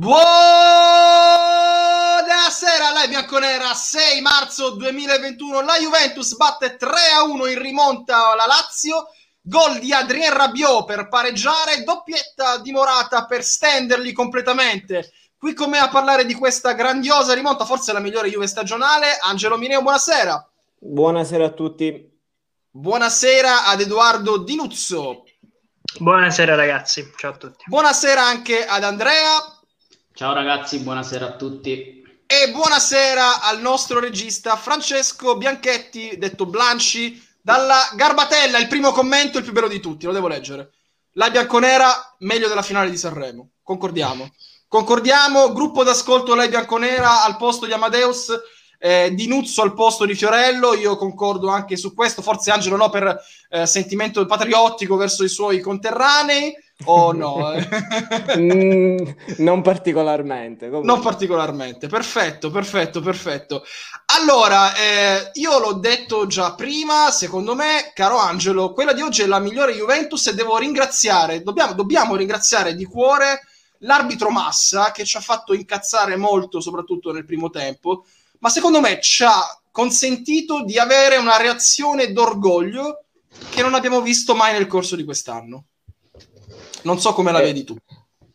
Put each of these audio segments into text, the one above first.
Buonasera, la bianconera 6 marzo 2021. La Juventus batte 3 a 1 in rimonta alla Lazio. Gol di Adrien Rabiot per pareggiare, doppietta di Morata per stenderli completamente. Qui con me a parlare di questa grandiosa rimonta, forse la migliore Juve stagionale, Angelo Mineo, buonasera. Buonasera a tutti. Buonasera ad Edoardo Dinuzzo. Buonasera ragazzi, ciao a tutti. Buonasera anche ad Andrea. Ciao ragazzi, buonasera a tutti. E buonasera al nostro regista Francesco Bianchetti, detto Blanci, dalla Garbatella, il primo commento, il più bello di tutti, lo devo leggere. La bianconera, meglio della finale di Sanremo. Concordiamo. Concordiamo, gruppo d'ascolto Lei Bianconera al posto di Amadeus, eh, di Nuzzo al posto di Fiorello, io concordo anche su questo, forse Angelo no per eh, sentimento patriottico verso i suoi conterranei, o no? mm, non particolarmente. Comunque. Non particolarmente, perfetto, perfetto, perfetto. Allora, eh, io l'ho detto già prima, secondo me, caro Angelo, quella di oggi è la migliore Juventus e devo ringraziare, dobbiamo, dobbiamo ringraziare di cuore l'arbitro Massa che ci ha fatto incazzare molto, soprattutto nel primo tempo, ma secondo me ci ha consentito di avere una reazione d'orgoglio che non abbiamo visto mai nel corso di quest'anno. Non so come la eh, vedi tu.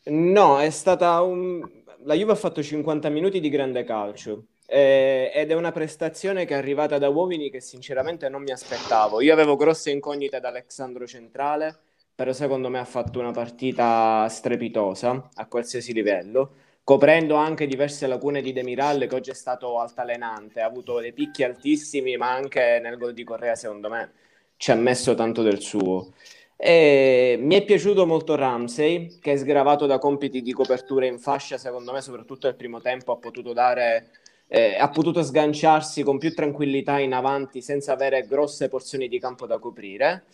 No, è stata un... La Juve ha fatto 50 minuti di grande calcio eh, ed è una prestazione che è arrivata da uomini che sinceramente non mi aspettavo. Io avevo grosse incognite da Alessandro Centrale, però secondo me ha fatto una partita strepitosa a qualsiasi livello coprendo anche diverse lacune di Demiral che oggi è stato altalenante, ha avuto dei picchi altissimi, ma anche nel gol di Correa secondo me ci ha messo tanto del suo. E mi è piaciuto molto Ramsey, che è sgravato da compiti di copertura in fascia, secondo me soprattutto nel primo tempo ha potuto dare... Eh, ha potuto sganciarsi con più tranquillità in avanti senza avere grosse porzioni di campo da coprire.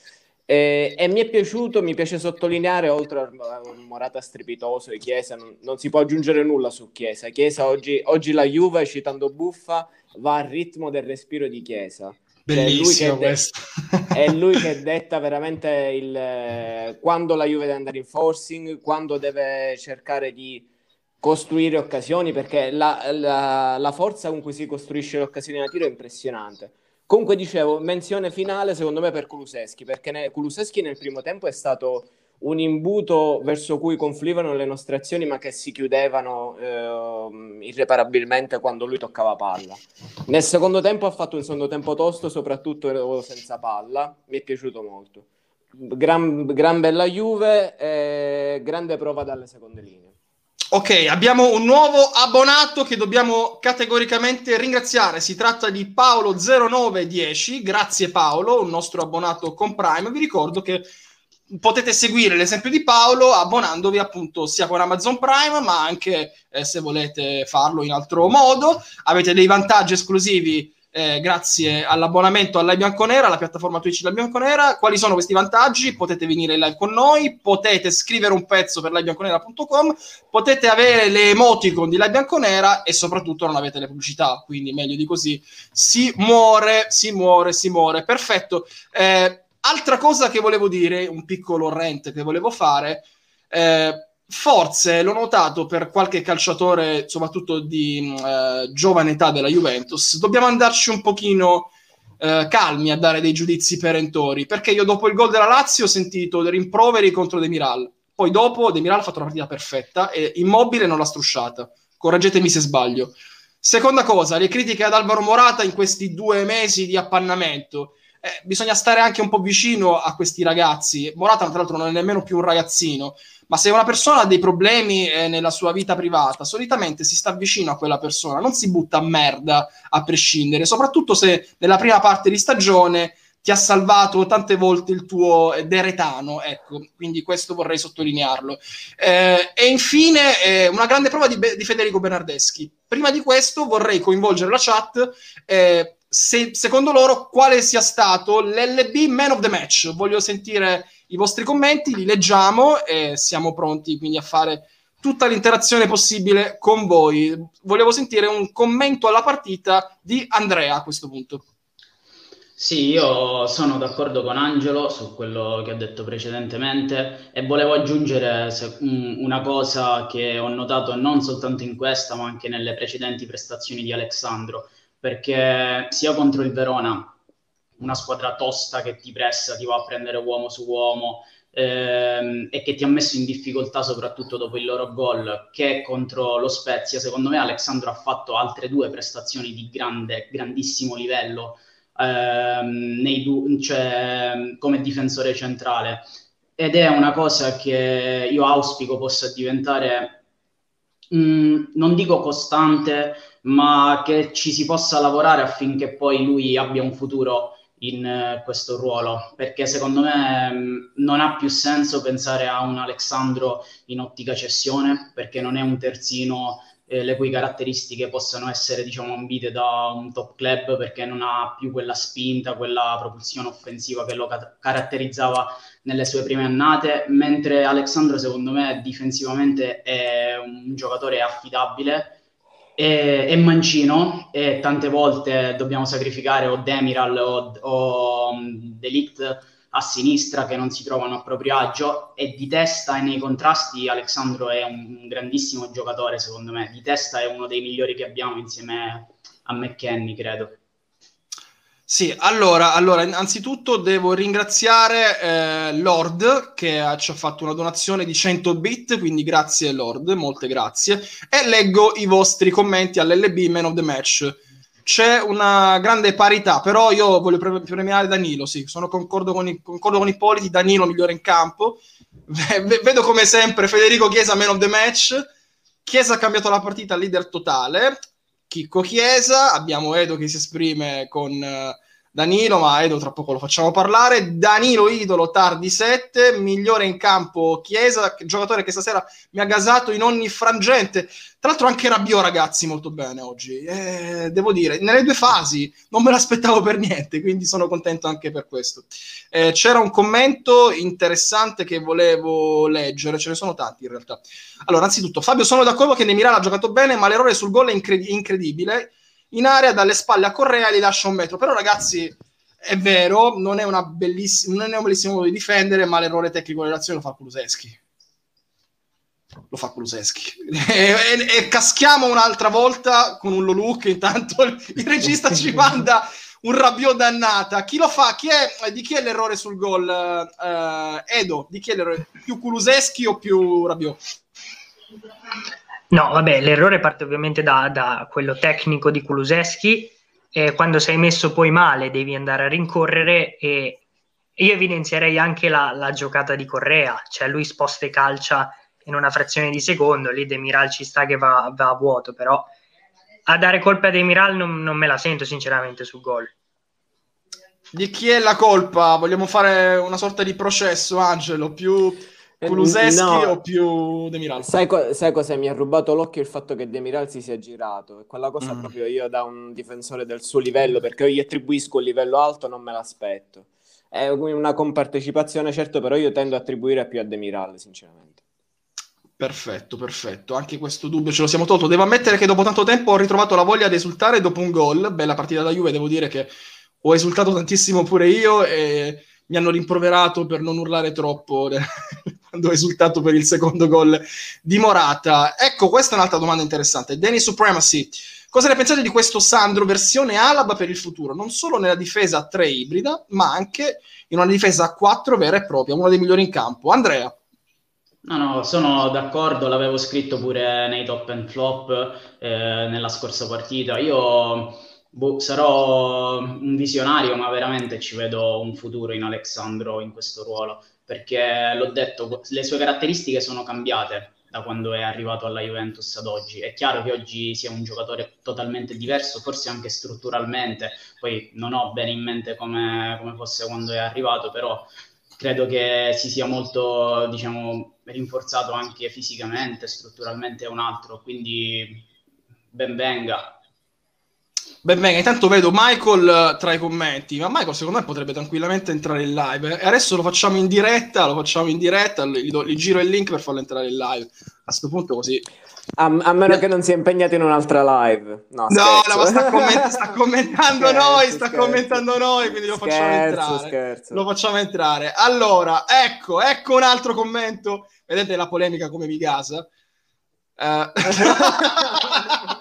E, e, mi è piaciuto, mi piace sottolineare, oltre a Morata strepitoso e Chiesa, non, non, si può aggiungere nulla su Chiesa. Chiesa oggi, oggi la Juve, citando Buffa, va al ritmo del respiro di Chiesa. Bellissimo cioè, è, lui è lui che detta veramente il, quando la Juve deve andare in forcing, quando deve cercare di costruire occasioni, perché la, la, la forza con cui si costruisce le occasioni da tiro è impressionante. Comunque dicevo, menzione finale secondo me per Kuluseschi, perché ne, Kuluseschi nel primo tempo è stato un imbuto verso cui confluivano le nostre azioni ma che si chiudevano eh, irreparabilmente quando lui toccava palla. Nel secondo tempo ha fatto un secondo tempo tosto, soprattutto senza palla, mi è piaciuto molto. Gran, gran bella Juve, e grande prova dalle seconde linee. Ok, abbiamo un nuovo abbonato che dobbiamo categoricamente ringraziare. Si tratta di Paolo0910. Grazie Paolo, un nostro abbonato con Prime. Vi ricordo che potete seguire l'esempio di Paolo abbonandovi appunto sia con Amazon Prime, ma anche eh, se volete farlo in altro modo. Avete dei vantaggi esclusivi eh, grazie all'abbonamento alla Bianconera, alla piattaforma Twitch della Bianconera. Quali sono questi vantaggi? Potete venire in live con noi, potete scrivere un pezzo per livebianconera.com, potete avere le emoticon di Live Bianconera e soprattutto non avete le pubblicità, quindi meglio di così. Si muore, si muore, si muore. Perfetto. Eh, altra cosa che volevo dire, un piccolo rent che volevo fare. Eh, forse l'ho notato per qualche calciatore, soprattutto di eh, giovane età della Juventus, dobbiamo andarci un pochino eh, calmi a dare dei giudizi perentori, perché io dopo il gol della Lazio ho sentito dei rimproveri contro Demiral, poi dopo Demiral ha fatto una partita perfetta e Immobile non l'ha strusciata, correggetemi se sbaglio. Seconda cosa, le critiche ad Alvaro Morata in questi due mesi di appannamento. Eh, bisogna stare anche un po' vicino a questi ragazzi. Morata, tra l'altro, non è nemmeno più un ragazzino ma se una persona ha dei problemi eh, nella sua vita privata, solitamente si sta vicino a quella persona, non si butta a merda a prescindere, soprattutto se nella prima parte di stagione ti ha salvato tante volte il tuo deretano, ecco, quindi questo vorrei sottolinearlo. Eh, e infine eh, una grande prova di, di, Federico Bernardeschi. Prima di questo vorrei coinvolgere la chat, eh, se, secondo loro quale sia stato l'LB Man of the Match. Voglio sentire i vostri commenti, li leggiamo e siamo pronti quindi a fare tutta l'interazione possibile con voi. Volevo sentire un commento alla partita di Andrea a questo punto. Sì, io sono d'accordo con Angelo su quello che ha detto precedentemente e volevo aggiungere una cosa che ho notato non soltanto in questa, ma anche nelle precedenti prestazioni di Alessandro, perché sia contro il Verona, una squadra tosta che ti pressa, ti va a prendere uomo su uomo, ehm, e che ti ha messo in difficoltà soprattutto dopo il loro gol che contro lo Spezia. Secondo me Alexandro ha fatto altre due prestazioni di grande, grandissimo livello ehm, du- cioè, come difensore centrale ed è una cosa che io auspico possa diventare, mh, mm, non dico costante, ma che ci si possa lavorare affinché poi lui abbia un futuro in uh, questo ruolo, perché secondo me mm, non ha più senso pensare a un Alexandro in ottica cessione, perché non è un terzino eh, le cui caratteristiche possano essere diciamo ambite da un top club perché non ha più quella spinta, quella propulsione offensiva che lo ca- caratterizzava nelle sue prime annate, mentre Alexandro secondo me difensivamente è un giocatore affidabile è, è mancino e tante volte dobbiamo sacrificare o Demiral o, o um, Delict a sinistra che non si trovano a proprio agio e di testa e nei contrasti Alexandro è un grandissimo giocatore secondo me, di testa è uno dei migliori che abbiamo insieme a McKenny credo. Sì, allora, allora, innanzitutto devo ringraziare eh, Lord che ci ha fatto una donazione di 100 bit, quindi grazie Lord, molte grazie. E leggo i vostri commenti all'LB Man of the Match. C'è una grande parità, però io voglio pre- premiare Danilo, sì, sono concordo con, i, concordo con Ippoliti, Danilo migliore in campo, v- vedo come sempre Federico Chiesa man of the match, Chiesa ha cambiato la partita leader totale, Chicco Chiesa, abbiamo Edo che si esprime con... Danilo, ma Edo tra poco lo facciamo parlare. Danilo Idolo, tardi 7, migliore in campo Chiesa, giocatore che stasera mi ha gasato in ogni frangente. Tra l'altro anche Rabiò, ragazzi, molto bene oggi. Eh, devo dire, nelle due fasi non me l'aspettavo per niente, quindi sono contento anche per questo. Eh, c'era un commento interessante che volevo leggere, ce ne sono tanti in realtà. Allora, anzitutto, Fabio, sono d'accordo che Nemiral ha giocato bene, ma l'errore sul gol è incred- incredibile in area dalle spalle a Correa gli lascia un metro. Però, ragazzi, è vero, non è, una belliss- non è un bellissimo modo di difendere, ma l'errore tecnico dell'azione lo fa Kuluseschi. Lo fa Kuluseschi. e, e, e, caschiamo un'altra volta con un Lulu che intanto il regista ci manda un rabbio dannata. Chi lo fa? Chi è, di chi è l'errore sul gol? Uh, Edo, di chi è l'errore? Più Kuluseschi o più Rabiot? No, vabbè, l'errore parte ovviamente da, da quello tecnico di Kuluseschi. Eh, quando sei messo poi male devi andare a rincorrere e io evidenzierei anche la, la giocata di Correa, cioè lui sposta e calcia in una frazione di secondo, lì Demiral ci sta che va, va a vuoto, però a dare colpa a Demiral non, non me la sento sinceramente sul gol. Di chi è la colpa? Vogliamo fare una sorta di processo, Angelo, più Kuluseschi no. o più Demiral? Sai, co- sai, cosa mi ha rubato l'occhio? Il fatto che Demiral si sia girato. E quella cosa mm. proprio io da un difensore del suo livello, perché io gli attribuisco un livello alto, non me l'aspetto. È una compartecipazione, certo, però io tendo a attribuire più a Demiral, sinceramente. Perfetto, perfetto. Anche questo dubbio ce lo siamo tolto. Devo ammettere che dopo tanto tempo ho ritrovato la voglia di esultare dopo un gol. Bella partita da Juve, devo dire che ho esultato tantissimo pure io e mi hanno rimproverato per non urlare troppo quando ho esultato per il secondo gol di Morata. Ecco, questa è un'altra domanda interessante. Danny Supremacy, cosa ne pensate di questo Sandro versione Alaba per il futuro? Non solo nella difesa a 3 ibrida, ma anche in una difesa a 4 vera e propria, uno dei migliori in campo. Andrea. No, no, sono d'accordo, l'avevo scritto pure nei top and flop eh, nella scorsa partita. Io boh, sarò un visionario, ma veramente ci vedo un futuro in Alexandro in questo ruolo perché l'ho detto, le sue caratteristiche sono cambiate da quando è arrivato alla Juventus ad oggi. È chiaro che oggi sia un giocatore totalmente diverso, forse anche strutturalmente, poi non ho bene in mente come, come fosse quando è arrivato, però credo che si sia molto, diciamo, rinforzato anche fisicamente, strutturalmente è un altro, quindi ben venga. Ben venga, intanto vedo Michael tra i commenti, ma Michael secondo me potrebbe tranquillamente entrare in live. E adesso lo facciamo in diretta, lo facciamo in diretta, gli, do, gli giro il link per farlo entrare in live. A questo punto così... A, a meno che non sia impegnato in un'altra live. No, no, no ma sta, comment- sta commentando scherzo, noi, sta scherzo. commentando noi, quindi lo scherzo, facciamo entrare. Scherzo. Lo facciamo entrare. Allora, ecco, ecco un altro commento. Vedete la polemica come vi gasa? Uh...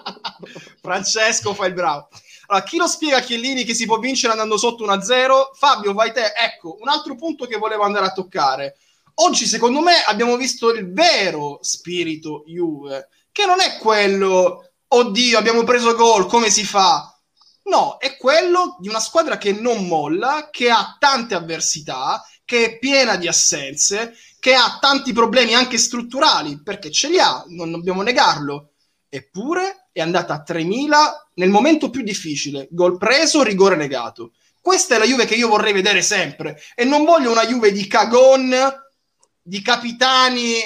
Francesco fa il bravo. Allora, chi lo spiega a Chiellini che si può vincere andando sotto 1-0? Fabio, vai te. Ecco, un altro punto che volevo andare a toccare. Oggi, secondo me, abbiamo visto il vero spirito Juve, che non è quello, oddio, abbiamo preso gol, come si fa? No, è quello di una squadra che non molla, che ha tante avversità, che è piena di assenze, che ha tanti problemi anche strutturali, perché ce li ha, non dobbiamo negarlo. Eppure è andata a 3.000 nel momento più difficile, gol preso, rigore negato. Questa è la Juve che io vorrei vedere sempre e non voglio una Juve di cagon, di capitani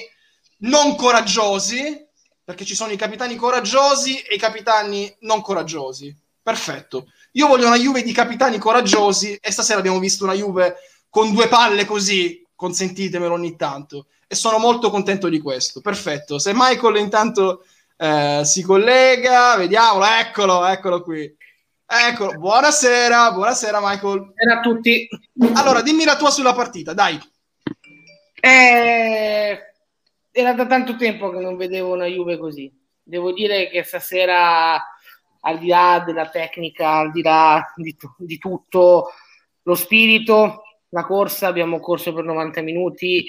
non coraggiosi, perché ci sono i capitani coraggiosi e i capitani non coraggiosi. Perfetto. Io voglio una Juve di capitani coraggiosi e stasera abbiamo visto una Juve con due palle così, consentitemelo ogni tanto. E sono molto contento di questo. Perfetto. Se Michael intanto eh, si collega, vediamolo, eccolo, eccolo qui. Eccolo, buonasera, buonasera Michael. Buonasera a tutti. Allora, dimmi la tua sulla partita, dai. Eh, era da tanto tempo che non vedevo una Juve così. Devo dire che stasera, al di là della tecnica, al di là di, di tutto, lo spirito, la corsa, abbiamo corso per 90 minuti,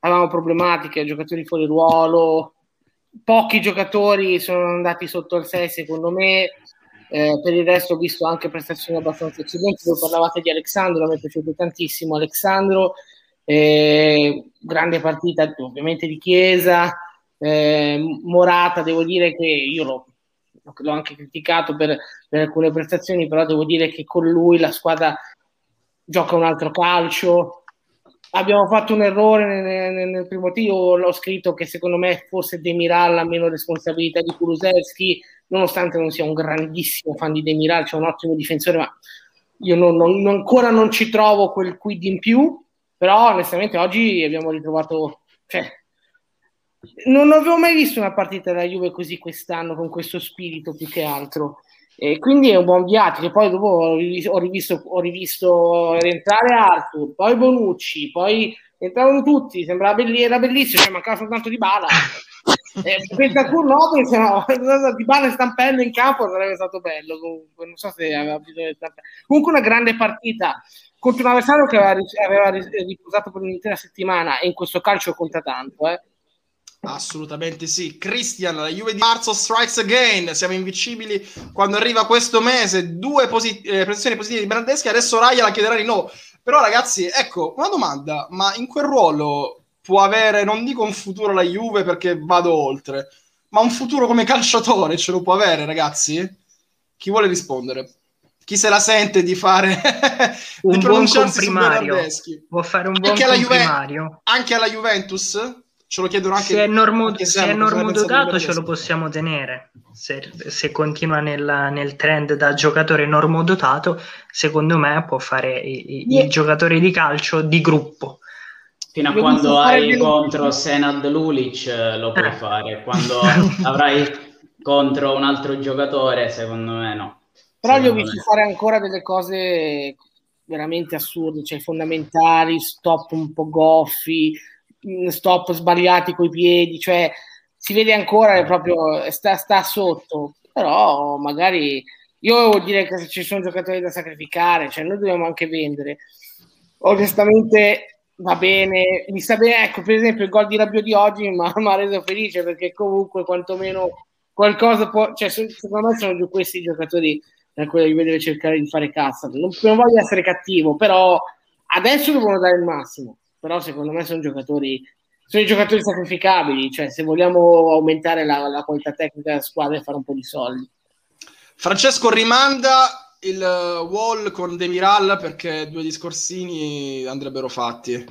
avevamo problematiche, giocatori fuori ruolo, pochi giocatori sono andati sotto il 6 secondo me. Eh, per il resto ho visto anche prestazioni abbastanza eccellenti. Dove parlavate di Alessandro, a me è piaciuto tantissimo. Alessandro eh, grande partita ovviamente di Chiesa. Eh, Morata devo dire che io l'ho, l'ho anche criticato per, per alcune prestazioni però devo dire che con lui la squadra gioca un altro calcio abbiamo fatto un errore nel, nel, primo tiro, l'ho scritto che secondo me forse Demiral ha meno responsabilità di Kulusevski, nonostante non sia un grandissimo fan di Demiral, c'è un ottimo difensore, ma io non, non, ancora non ci trovo quel quid in più, però onestamente oggi abbiamo ritrovato... Cioè, non avevo mai visto una partita da Juve così quest'anno, con questo spirito più che altro. E quindi è un buon viaggio. Poi dopo ho rivisto, ho rivisto, ho rivisto rientrare Arthur, poi Bonucci, poi entravano tutti. Sembrava belli, era bellissimo, cioè mancava soltanto di bala. eh, Bentancur no, perché no, di bala e stampello in campo sarebbe stato bello. Comunque, non so se aveva bisogno di stampello. Comunque, una grande partita contro un avversario che aveva, aveva riposato per un'intera settimana e in questo calcio conta tanto. Eh Assolutamente sì. Christian, la Juve di marzo strikes again. Siamo invincibili quando arriva questo mese. Due posit- eh, posizioni positive di Brandeschi. Adesso Raya la chiederà di nuovo. Però, ragazzi, ecco una domanda: ma in quel ruolo può avere, non dico un futuro la Juve perché vado oltre, ma un futuro come calciatore ce lo può avere, ragazzi? Chi vuole rispondere? Chi se la sente di fare un di buon comprimario? Può fare un buon anche comprimario. Juve- anche alla Juventus? Ce lo chiedono anche se è, normo, se è normodotato ce lo possiamo tenere. Se, se continua nel, nel, trend da giocatore normodotato secondo me può fare il, il giocatore di calcio di gruppo. Fino a quando hai contro Senad Lulic eh, lo puoi eh. fare. Quando avrai contro un altro giocatore secondo me no. Però gli ho visto fare ancora delle cose veramente assurde cioè fondamentali stop un po' goffi stop sbagliati coi piedi, cioè si vede ancora proprio sta, sta sotto, però magari io vuol dire che se ci sono giocatori da sacrificare, cioè noi dobbiamo anche vendere. Onestamente va bene, mi sta bene, ecco per esempio il gol di Rabbio di oggi mi ha reso felice perché comunque quantomeno qualcosa può, cioè secondo me sono questi giocatori da cui deve cercare di fare cassa. Non, non voglio essere cattivo, però adesso devono dare il massimo però secondo me sono giocatori, sono giocatori sacrificabili, cioè se vogliamo aumentare la, la qualità tecnica della squadra e fare un po' di soldi. Francesco rimanda il wall con Demiral perché due discorsini andrebbero fatti.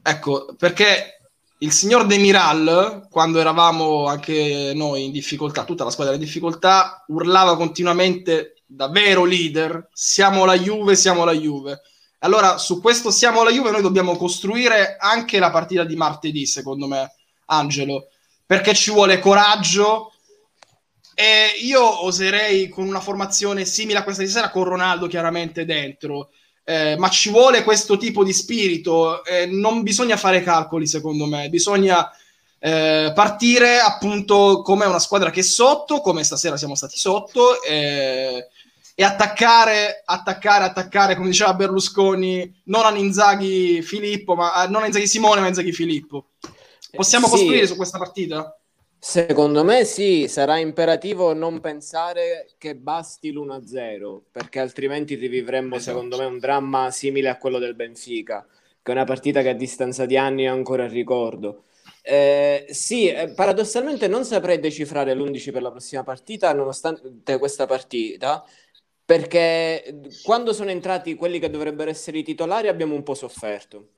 Ecco, perché il signor Demiral, quando eravamo anche noi in difficoltà, tutta la squadra in difficoltà, urlava continuamente da vero leader, siamo la Juve, siamo la Juve. Allora, su questo siamo la Juve, noi dobbiamo costruire anche la partita di martedì, secondo me, Angelo, perché ci vuole coraggio. E io oserei con una formazione simile a questa di sera, con Ronaldo chiaramente dentro. Eh, ma ci vuole questo tipo di spirito. Eh, non bisogna fare calcoli, secondo me, bisogna eh, partire appunto come una squadra che è sotto, come stasera siamo stati sotto. Eh, e attaccare, attaccare, attaccare, come diceva Berlusconi, non a Inzaghi Filippo, ma non a Inzaghi Simone, ma a Inzaghi Filippo. Possiamo sì. costruire su questa partita? Secondo me sì, sarà imperativo non pensare che basti l'1-0, perché altrimenti rivivremmo, esatto. secondo me, un dramma simile a quello del Benfica, che è una partita che a distanza di anni ancora ricordo. Eh, sì, eh, paradossalmente non saprei decifrare l'11 per la prossima partita, nonostante questa partita, perché quando sono entrati quelli che dovrebbero essere i titolari abbiamo un po' sofferto.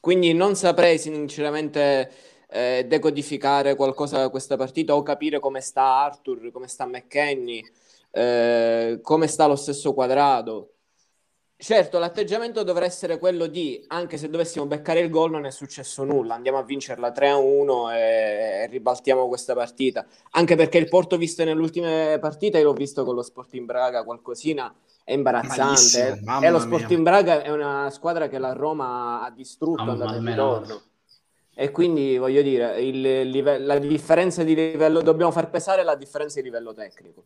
Quindi non saprei sinceramente eh, decodificare qualcosa da questa partita o capire come sta Arthur, come sta McKenny, eh, come sta lo stesso quadrado. Certo, l'atteggiamento dovrà essere quello di, anche se dovessimo beccare il gol, non è successo nulla, andiamo a vincerla 3-1 e, e ribaltiamo questa partita. Anche perché il Porto visto nelle ultime partite, io l'ho visto con lo Sporting Braga qualcosina, è imbarazzante. e lo Sporting Braga è una squadra che la Roma ha distrutto oh, andando e ritorno. E quindi voglio dire, il, il, la differenza di livello, dobbiamo far pesare la differenza di livello tecnico.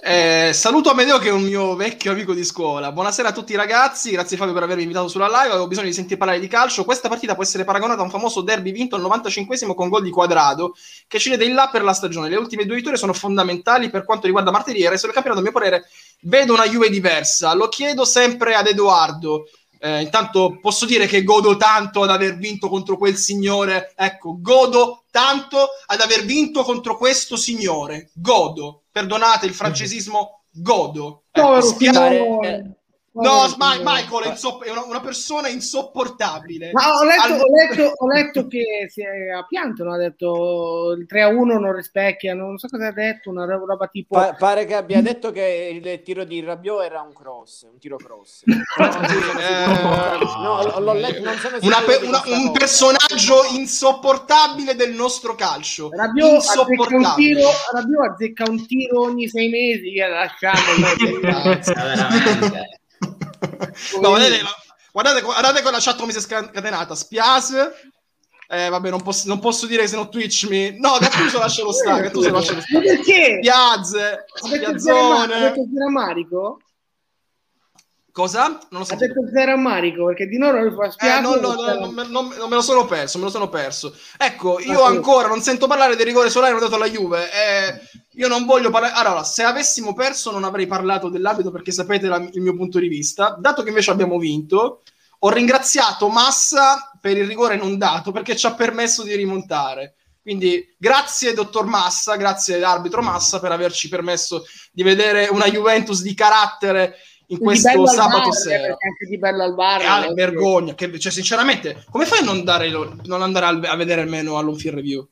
Eh, saluto Amedeo che è un mio vecchio amico di scuola. Buonasera a tutti ragazzi, grazie Fabio per avermi invitato sulla live. Avevo bisogno di sentire parlare di calcio. Questa partita può essere paragonata a un famoso derby vinto al 95esimo con gol di quadrado che ci vede in là per la stagione. Le ultime due vittorie sono fondamentali per quanto riguarda martedì e resto del campionato, a mio parere, vedo una Juve diversa. Lo chiedo sempre ad Edoardo. Eh, intanto posso dire che godo tanto ad aver vinto contro quel signore. Ecco, godo tanto ad aver vinto contro questo signore. Godo. Perdonate il francesismo, godo. Ecco, spiare... No, Ma- Michael è, insopp- è una, una, persona insopportabile. Ma ho letto, All... ho letto, ho letto che si è, a pianto, no? ha detto il 3 a 1 non rispecchia, non so cosa ha detto, una roba tipo... Pa- pare che abbia detto che il tiro di Rabiot era un cross, un tiro cross. no, l'ho letto, non so una pe- una, un personaggio insopportabile del nostro calcio. Rabiot azzecca un tiro, Rabiot azzecca un tiro ogni sei mesi, lasciamo. no, guardate, guardate, guardate con la chat come si è scatenata. Spias. Eh, vabbè, non posso, non posso dire se no Twitch mi... No, Gattuso lascialo stare, Gattuso lascialo stare. Perché? Spiaz, Spiazzone. Ha detto Marico? Cosa? Non lo so. Ha detto a Marico perché di loro lo fa spiace. Eh, no, no, no, non, non, non, me lo sono perso, me lo sono perso. Ecco, io ah, ancora non sento parlare del rigore solare non dato alla Juve. Eh, io non voglio parlare. Allora, se avessimo perso, non avrei parlato dell'abito perché sapete la, il mio punto di vista. Dato che invece abbiamo vinto, ho ringraziato Massa per il rigore non dato perché ci ha permesso di rimontare. Quindi grazie dottor Massa, grazie arbitro Massa per averci permesso di vedere una Juventus di carattere in questo sabato bar, sera. Di bello al bar. È vergogna. Che, cioè, sinceramente, come fai a non, dare, non andare a vedere almeno all'on-field review?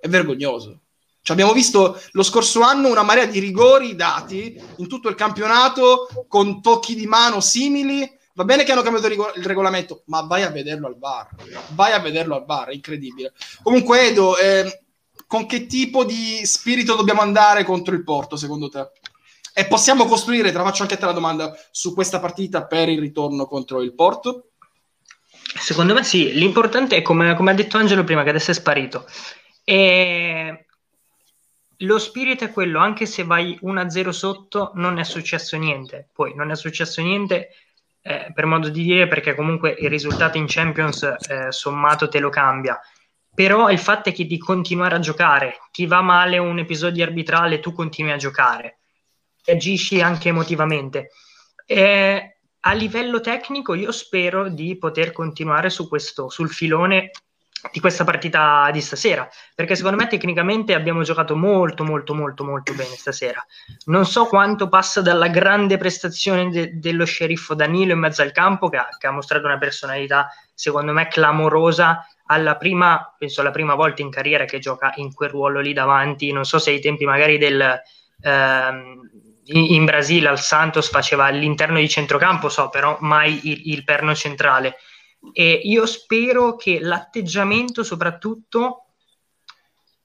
È vergognoso. Cioè, abbiamo visto lo scorso anno una marea di rigori dati in tutto il campionato con tocchi di mano simili. Va bene che hanno cambiato il regolamento, ma vai a vederlo al bar. Vai a vederlo al bar, è incredibile. Comunque, Edo, eh, con che tipo di spirito dobbiamo andare contro il Porto, secondo te? E possiamo costruire, te la faccio anche a te la domanda, su questa partita per il ritorno contro il Porto? Secondo me sì, l'importante è come, come ha detto Angelo prima, che adesso è sparito. E lo spirito è quello, anche se vai 1-0 sotto, non è successo niente. Poi non è successo niente eh, per modo di dire, perché comunque il risultato in Champions eh, sommato te lo cambia. Però il fatto è che di continuare a giocare, ti va male un episodio arbitrale, tu continui a giocare agisci anche emotivamente. Eh, a livello tecnico io spero di poter continuare su questo, sul filone di questa partita di stasera, perché secondo me tecnicamente abbiamo giocato molto molto molto molto bene stasera. Non so quanto passa dalla grande prestazione de- dello sceriffo Danilo in mezzo al campo, che ha, che ha, mostrato una personalità secondo me clamorosa alla prima, penso la prima volta in carriera che gioca in quel ruolo lì davanti, non so se ai tempi magari del... Ehm, in, Brasile al Santos faceva all'interno di centrocampo, so, però mai il, il perno centrale e io spero che l'atteggiamento soprattutto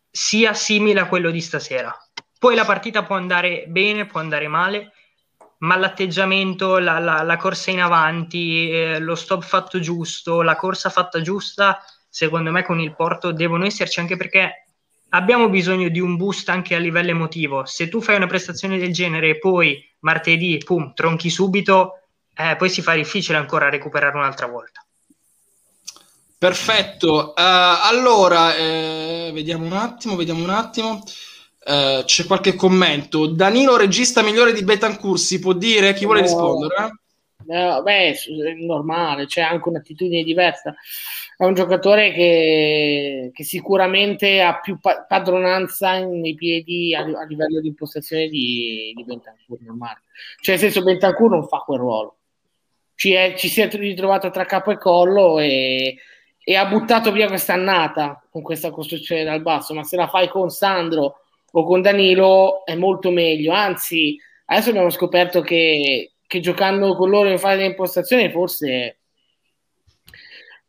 sia simile a quello di stasera. Poi la partita può andare bene, può andare male, ma l'atteggiamento, la, la, la corsa in avanti, eh, lo stop fatto giusto, la corsa fatta giusta, secondo me con il Porto devono esserci anche perché abbiamo bisogno di un boost anche a livello emotivo. Se tu fai una prestazione del genere e poi martedì, pum, tronchi subito, eh, poi si fa difficile ancora recuperare un'altra volta. Perfetto, uh, allora eh, vediamo un attimo, vediamo un attimo. Uh, c'è qualche commento. Danilo, regista migliore di Betancourt, si può dire? Chi vuole no, rispondere? No, beh, è normale, c'è anche un'attitudine diversa. È un giocatore che, che sicuramente ha più pa- padronanza nei piedi a, a, livello di impostazione di, di Betancourt, normale. Cioè, nel senso, Betancourt non fa quel ruolo. Ci, è, ci si è ritrovato tra capo e collo e e ha buttato via quest'annata con questa costruzione dal basso, ma se la fai con Sandro o con Danilo è molto meglio. Anzi, adesso abbiamo scoperto che, che giocando con loro in fase di impostazione forse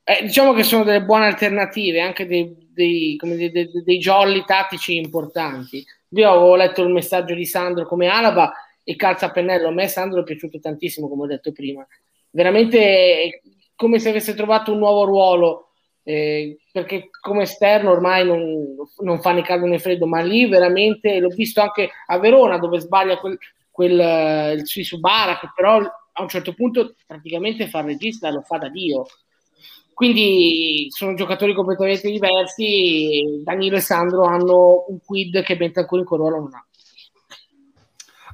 eh, diciamo che sono delle buone alternative, anche dei, dei, dei, dei, dei jolly tattici importanti. Io avevo letto il messaggio di Sandro come Alaba e calza a pennello. A me Sandro è piaciuto tantissimo, come ho detto prima. Veramente come se avesse trovato un nuovo ruolo, eh, perché come esterno ormai non, non, fa né caldo né freddo, ma lì veramente l'ho visto anche a Verona dove sbaglia quel, quel eh, il Suisu Barak, però a un certo punto praticamente fa il regista lo fa da Dio. Quindi sono giocatori completamente diversi. Danilo e Sandro hanno un quid che Bentancur in Corolla non ha.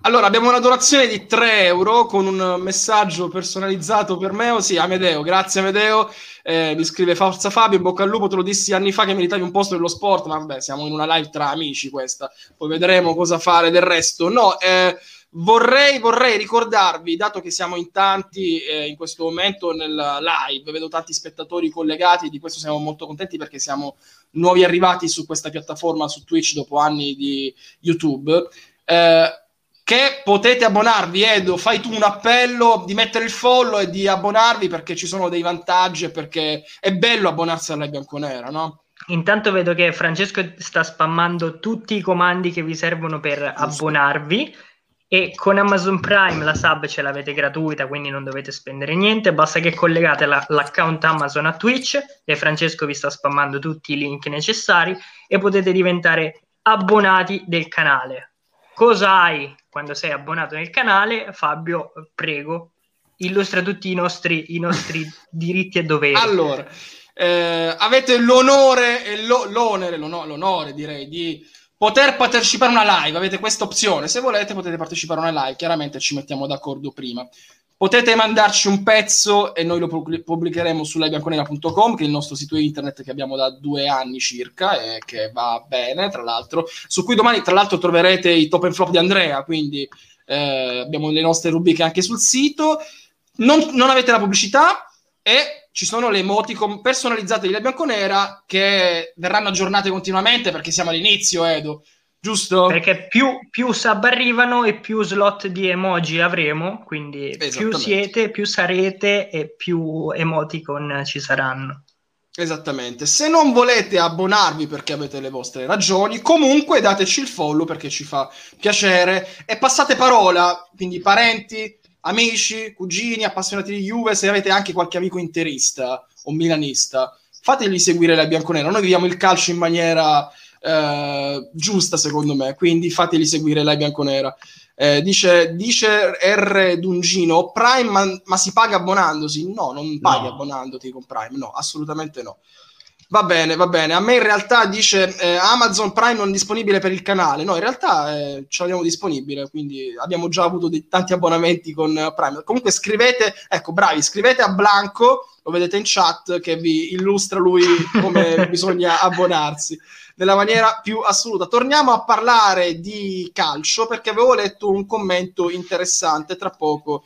Allora, abbiamo una donazione di 3 euro con un messaggio personalizzato per me. Sì, Amedeo, grazie Amedeo. Eh, mi scrive Forza Fabio, in bocca al lupo, te lo dissi anni fa che meritavi un posto nello sport, ma vabbè, siamo in una live tra amici questa, poi vedremo cosa fare del resto. No, eh, vorrei, vorrei ricordarvi, dato che siamo in tanti eh, in questo momento nel live, vedo tanti spettatori collegati, di questo siamo molto contenti perché siamo nuovi arrivati su questa piattaforma, su Twitch, dopo anni di YouTube. Eh, che potete abbonarvi. Edo, fai tu un appello di mettere il follow e di abbonarvi perché ci sono dei vantaggi e perché è bello abbonarsi alla bianconera, no? Intanto vedo che Francesco sta spammando tutti i comandi che vi servono per Giusto. abbonarvi e con Amazon Prime la sub ce l'avete gratuita, quindi non dovete spendere niente, basta che collegate la, l'account Amazon a Twitch e Francesco vi sta spammando tutti i link necessari e potete diventare abbonati del canale. Cosa hai quando sei abbonato nel canale, Fabio, prego, illustra tutti i nostri, i nostri diritti e doveri. Allora, eh, avete l'onore e lo, l'onere, l'onore, l'onore direi, di poter partecipare a una live, avete questa opzione, se volete potete partecipare a una live, chiaramente ci mettiamo d'accordo prima. Potete mandarci un pezzo e noi lo pubblicheremo su livebianconera.com, che è il nostro sito internet che abbiamo da due anni circa e che va bene, tra l'altro, su cui domani, tra l'altro, troverete i top and flop di Andrea, quindi eh, abbiamo le nostre rubriche anche sul sito. Non, non avete la pubblicità e ci sono le emoticon personalizzate di La Bianconera che verranno aggiornate continuamente perché siamo all'inizio, Edo giusto? Perché più, più sub arrivano e più slot di emoji avremo, quindi più siete, più sarete e più emoticon ci saranno. Esattamente. Se non volete abbonarvi perché avete le vostre ragioni, comunque dateci il follow perché ci fa piacere e passate parola, quindi parenti, amici, cugini, appassionati di Juve, se avete anche qualche amico interista o milanista, fategli seguire la bianconera. Noi viviamo il calcio in maniera eh, giusta secondo me, quindi fateli seguire la bianconera. Eh, dice, dice R. Dungino, Prime ma, ma, si paga abbonandosi? No, non paghi no. abbonandoti con Prime, no, assolutamente no. Va bene, va bene. A me in realtà dice eh, Amazon Prime non disponibile per il canale. No, in realtà eh, ce l'abbiamo disponibile, quindi abbiamo già avuto dei, tanti abbonamenti con uh, Prime. Comunque scrivete, ecco, bravi, scrivete a Blanco, lo vedete in chat, che vi illustra lui come bisogna abbonarsi nella maniera più assoluta. Torniamo a parlare di calcio perché avevo letto un commento interessante tra poco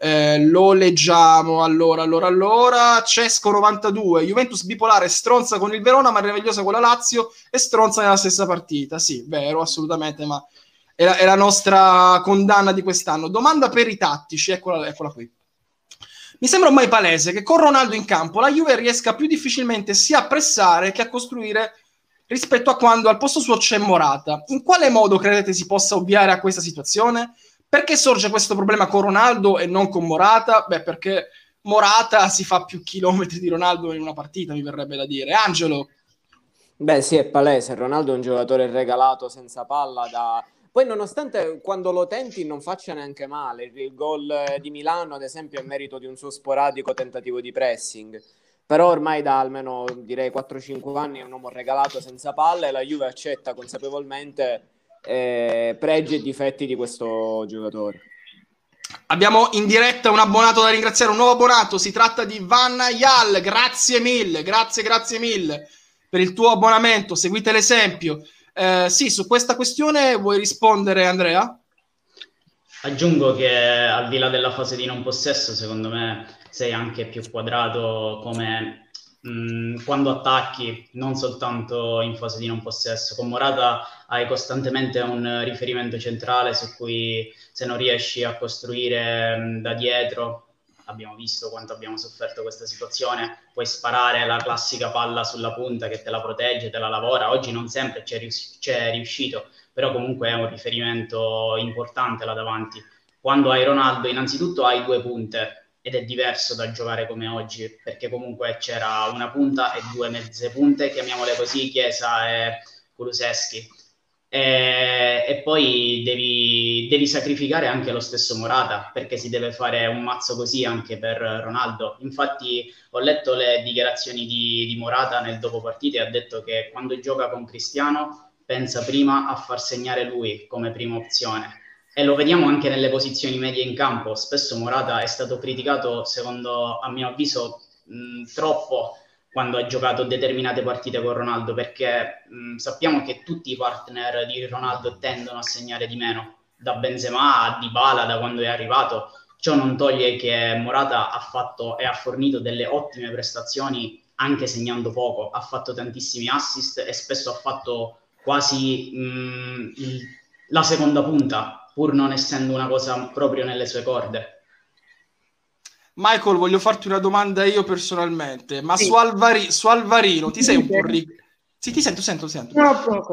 eh, lo leggiamo allora, allora, allora. Cesco 92, Juventus bipolare, stronza con il Verona, ma meravigliosa con la Lazio e stronza nella stessa partita. Sì, vero, assolutamente, ma è la, è la nostra condanna di quest'anno. Domanda per i tattici, eccola, eccola qui. Mi sembra ormai palese che con Ronaldo in campo la Juve riesca più difficilmente sia a pressare che a costruire rispetto a quando al posto suo c'è Morata. In quale modo credete si possa ovviare a questa situazione? Perché sorge questo problema con Ronaldo e non con Morata? Beh, perché Morata si fa più chilometri di Ronaldo in una partita, mi verrebbe da dire. Angelo. Beh, sì, è palese. Ronaldo è un giocatore regalato senza palla da... Poi, nonostante quando lo tenti non faccia neanche male, il gol di Milano, ad esempio, è merito di un suo sporadico tentativo di pressing. Però ormai da almeno direi 4-5 anni è un uomo regalato senza palla e la Juve accetta consapevolmente eh, pregi e difetti di questo giocatore. Abbiamo in diretta un abbonato da ringraziare, un nuovo abbonato, si tratta di Van Yal, grazie mille, grazie, grazie mille per il tuo abbonamento, seguite l'esempio. Eh, sì, su questa questione vuoi rispondere Andrea? Aggiungo che al di là della fase di non possesso, secondo me sei anche più quadrato come mh, quando attacchi, non soltanto in fase di non possesso. Con Morata hai costantemente un riferimento centrale su cui se non riesci a costruire mh, da dietro, abbiamo visto quanto abbiamo sofferto questa situazione, puoi sparare la classica palla sulla punta che te la protegge, te la lavora. Oggi non sempre c'è, rius- c'è riuscito, però comunque è un riferimento importante là davanti. Quando hai Ronaldo, innanzitutto hai due punte, ed è diverso da giocare come oggi, perché comunque c'era una punta e due mezze punte, chiamiamole così, Chiesa e Kuluseschi. E, e, poi devi, devi, sacrificare anche lo stesso Morata perché si deve fare un mazzo così anche per Ronaldo. Infatti, ho letto le dichiarazioni di, di Morata nel dopo partita e ha detto che quando gioca con Cristiano pensa prima a far segnare lui come prima opzione e lo vediamo anche nelle posizioni medie in campo. Spesso Morata è stato criticato, secondo a mio avviso, mh, troppo quando ha giocato determinate partite con Ronaldo, perché mh, sappiamo che tutti i partner di Ronaldo tendono a segnare di meno, da Benzema a Dybala da quando è arrivato. Ciò non toglie che Morata ha fatto e ha fornito delle ottime prestazioni anche segnando poco, ha fatto tantissimi assist e spesso ha fatto quasi mh, il, la seconda punta pur non essendo una cosa proprio nelle sue corde. Michael, voglio farti una domanda io personalmente, ma sì. su, Alvari- su, Alvarino ti sei un po' ri... Sì, ti sento, sento, sento. No, no,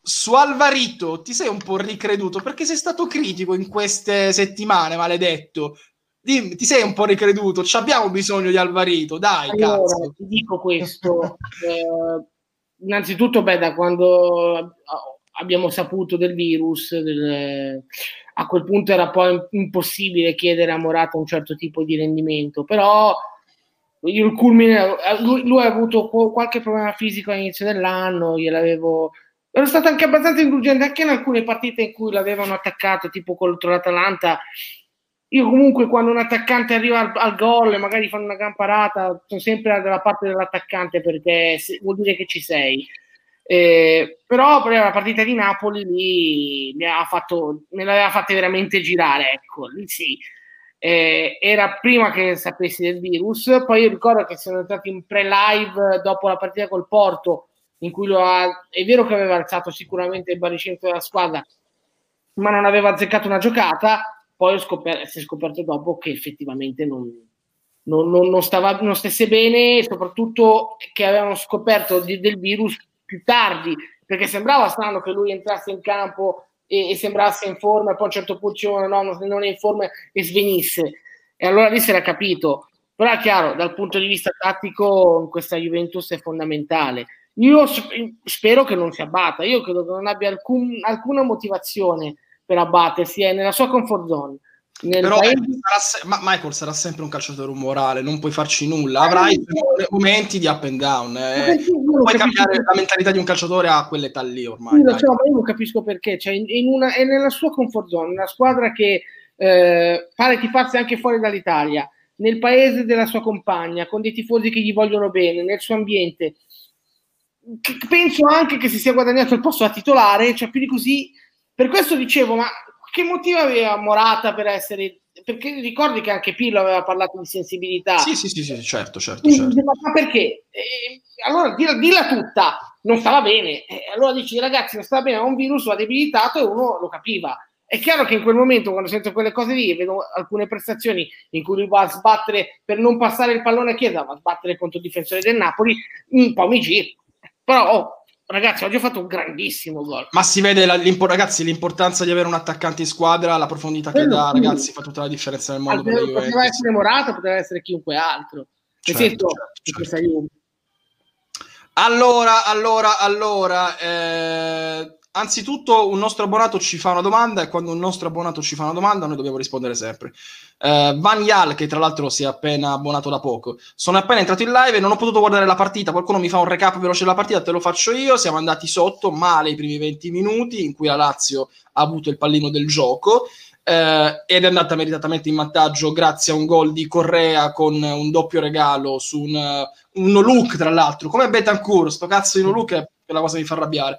Su Alvarito ti sei un po' ricreduto perché sei stato critico in queste settimane, maledetto. Dimmi, ti sei un po' ricreduto, ci abbiamo bisogno di Alvarito, dai, allora, cazzo. Ti dico questo. eh, innanzitutto, beh, da quando abbiamo saputo del virus, del, a quel punto era poi impossibile chiedere a Morata un certo tipo di rendimento, però il culmine, lui, lui, ha avuto qualche problema fisico all'inizio dell'anno, gliel'avevo... Ero stato anche abbastanza indulgente anche in alcune partite in cui l'avevano attaccato, tipo contro l'Atalanta. Io comunque quando un attaccante arriva al, al gol e magari fanno una gran parata, sono sempre dalla parte dell'attaccante perché vuol dire che ci sei. Eh, però per la partita di Napoli lì mi aveva fatto, me l'aveva fatta veramente girare, ecco, lì sì. Eh, era prima che sapessi del virus, poi io ricordo che sono entrato in pre-live dopo la partita col Porto, in cui lo ha, è vero che aveva alzato sicuramente il baricentro della squadra, ma non aveva azzeccato una giocata, poi scoper- si è scoperto dopo che effettivamente non, non, non, non, stava, non stesse bene soprattutto che avevano scoperto di, del virus più tardi, perché sembrava strano che lui entrasse in campo e, e sembrasse in forma e poi a un certo punto no, non è in forma e svenisse. E allora lì si era capito. Però è chiaro, dal punto di vista tattico questa Juventus è fondamentale. Io spero che non si abbatta, io credo che non abbia alcun, alcuna motivazione per abbattersi, è nella sua comfort zone. Però paese... sarà se- ma Michael sarà sempre un calciatore umorale, non puoi farci nulla, avrai eh, momenti di up and down. Eh. Non puoi cambiare la mentalità di un calciatore a quell'età lì ormai. So, ma io non capisco perché, cioè, in una, è nella sua comfort zone, una squadra che eh, pare tifarsi anche fuori dall'Italia, nel paese della sua compagna, con dei tifosi che gli vogliono bene, nel suo ambiente. Penso anche che si sia guadagnato il posto da titolare, cioè più di così. Per questo dicevo, ma che motivo aveva Morata per essere perché ricordi che anche Pirlo aveva parlato di sensibilità sì sì sì, sì certo certo, certo. ma perché? Eh, allora dilla, dilla, tutta non stava bene eh, allora dici ragazzi non stava bene ha un virus va debilitato e uno lo capiva è chiaro che in quel momento quando sento quelle cose lì e vedo alcune prestazioni in cui lui va a sbattere per non passare il pallone a Chiesa va a sbattere contro il difensore del Napoli un po' mi giro però oh, Ragazzi, oggi ho fatto un grandissimo gol. Ma si vede, la, ragazzi, l'importanza di avere un attaccante in squadra, la profondità che dà, ragazzi, fa tutta la differenza nel mondo. Altro, poteva essere Morata, poteva essere chiunque altro. Certo, certo, certo. Allora, allora, allora, eh, anzitutto un nostro abbonato ci fa una domanda e quando un nostro abbonato ci fa una domanda noi dobbiamo rispondere sempre. Uh, Van Yal, che tra l'altro si è appena abbonato da poco, sono appena entrato in live e non ho potuto guardare la partita, qualcuno mi fa un recap veloce della partita, te lo faccio io, siamo andati sotto male i primi 20 minuti in cui la Lazio ha avuto il pallino del gioco. Uh, ed è andata meritatamente in vantaggio grazie a un gol di Correa con un doppio regalo su un, uh, un look tra l'altro come Betancourt, sto cazzo di no look è la cosa che mi fa arrabbiare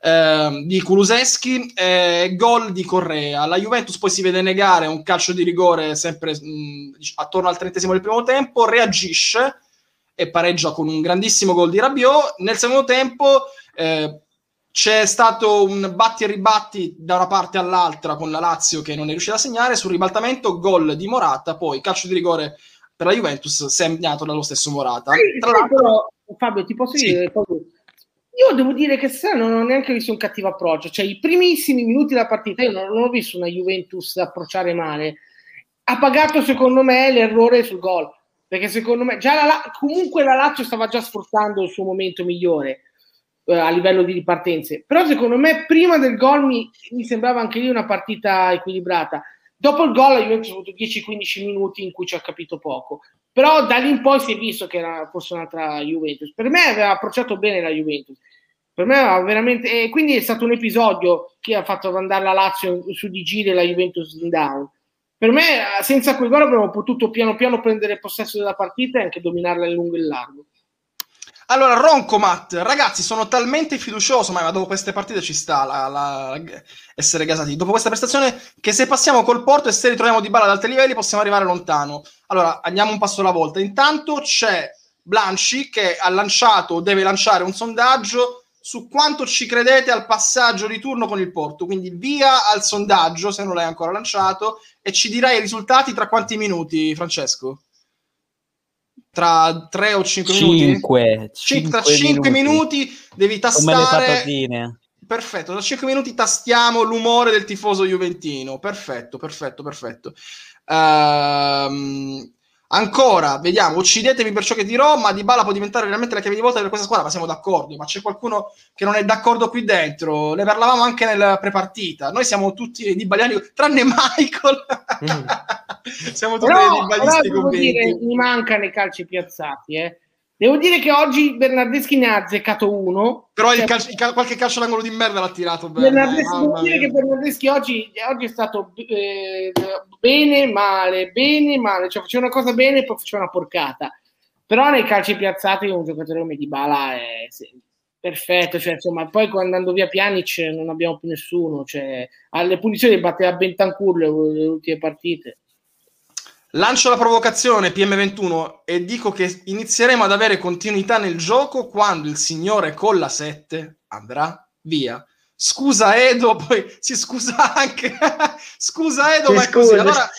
eh, di Kuluseschi, eh, gol di Correa. La Juventus poi si vede negare un calcio di rigore sempre mh, attorno al trentesimo del primo tempo, reagisce e pareggia con un grandissimo gol di Rabiot. Nel secondo tempo eh, c'è stato un batti e ribatti da una parte all'altra con la Lazio che non è riuscita a segnare. Sul ribaltamento, gol di Morata, poi calcio di rigore per la Juventus segnato dallo stesso Morata. Tra l'altro, Fabio, ti posso dire, sì. Io devo dire che stasera non ho neanche visto un cattivo approccio, cioè i primissimi minuti della partita io non, non ho visto una Juventus approcciare male. Ha pagato secondo me l'errore sul gol, perché secondo me già la, comunque la Lazio stava già sfruttando il suo momento migliore eh, a livello di ripartenze, però secondo me prima del gol mi, mi sembrava anche lì una partita equilibrata. Dopo il gol la Juventus ha avuto 10-15 minuti in cui ci ha capito poco. Però da lì in poi si è visto che era forse un'altra Juventus. Per me aveva approcciato bene la Juventus. Per me veramente. E quindi è stato un episodio che ha fatto andare la Lazio su di giri e la Juventus in down. Per me, senza quel gol, avremmo potuto piano piano prendere possesso della partita e anche dominarla in lungo e in largo. Allora, Roncomat, ragazzi, sono talmente fiducioso, ma dopo queste partite ci sta la, la, essere gasati. Dopo questa prestazione, che se passiamo col Porto e se ritroviamo di balla ad alti livelli, possiamo arrivare lontano. Allora, andiamo un passo alla volta. Intanto c'è Blanci che ha lanciato, deve lanciare un sondaggio su quanto ci credete al passaggio di turno con il Porto. Quindi via al sondaggio, se non l'hai ancora lanciato, e ci dirai i risultati tra quanti minuti, Francesco? Tra 3 o 5, 5 minuti? 5, tra 5 minuti. minuti devi tastare perfetto tra 5 minuti tastiamo l'umore del tifoso juventino perfetto perfetto perfetto uh, Ancora, vediamo, uccidetevi per ciò che dirò, ma Di Bala può diventare veramente la chiave di volta per questa squadra, ma siamo d'accordo, ma c'è qualcuno che non è d'accordo qui dentro, ne parlavamo anche nella prepartita, noi siamo tutti di baliani, tranne Michael, mm. siamo tutti però, di balisti convinti. Mi mancano i calci piazzati, eh. Devo dire che oggi Bernardeschi ne ha azzeccato uno. Però cioè, calcio, cal- qualche calcio d'angolo di merda l'ha tirato bene. Bernardeschi, devo dire che Bernardeschi oggi, oggi è stato eh, bene, male, bene, male. Cioè faceva una cosa bene e poi faceva una porcata. Però nei calci piazzati un giocatore come Di Bala è perfetto. Cioè, insomma, poi andando via Pjanic non abbiamo più nessuno. Cioè, alle punizioni batteva Bentancur le, le ultime partite. Lancio la provocazione PM21 e dico che inizieremo ad avere continuità nel gioco quando il signore con la 7 andrà via. Scusa Edo, poi si scusa anche. scusa Edo, si ma è così. Allora,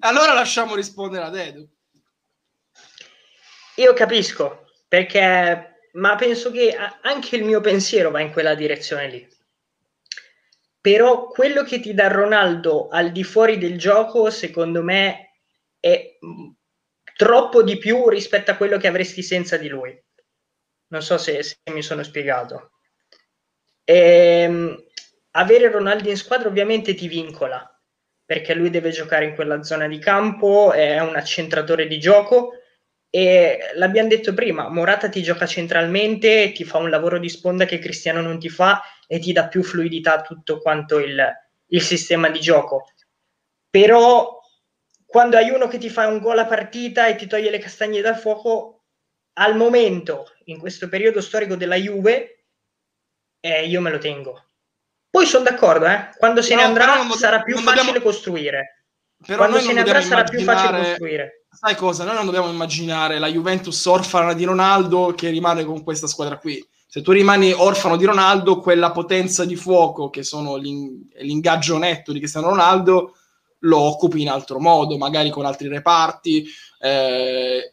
allora lasciamo rispondere ad Edo. Io capisco, perché, ma penso che anche il mio pensiero va in quella direzione lì. Però quello che ti dà Ronaldo al di fuori del gioco, secondo me, è troppo di più rispetto a quello che avresti senza di lui. Non so se, se mi sono spiegato. E, ehm, avere Ronaldo in squadra ovviamente ti vincola, perché lui deve giocare in quella zona di campo, è un accentratore di gioco e l'abbiamo detto prima, Morata ti gioca centralmente, ti fa un lavoro di sponda che Cristiano non ti fa e ti dà più fluidità a tutto quanto il, il sistema di gioco. Però quando hai uno che ti fa un gol a partita e ti toglie le castagne dal fuoco, al momento, in questo periodo storico della Juve, eh, io me lo tengo. Poi sono d'accordo, eh? quando se no, ne andrà do- sarà più facile dobbiamo... costruire. Però quando se ne andrà sarà più facile costruire. Sai cosa? Noi non dobbiamo immaginare la Juventus orfana di Ronaldo che rimane con questa squadra qui. Se tu rimani orfano di Ronaldo, quella potenza di fuoco che sono l'in- l'ingaggio netto di Cristiano Ronaldo lo occupi in altro modo, magari con altri reparti. Eh,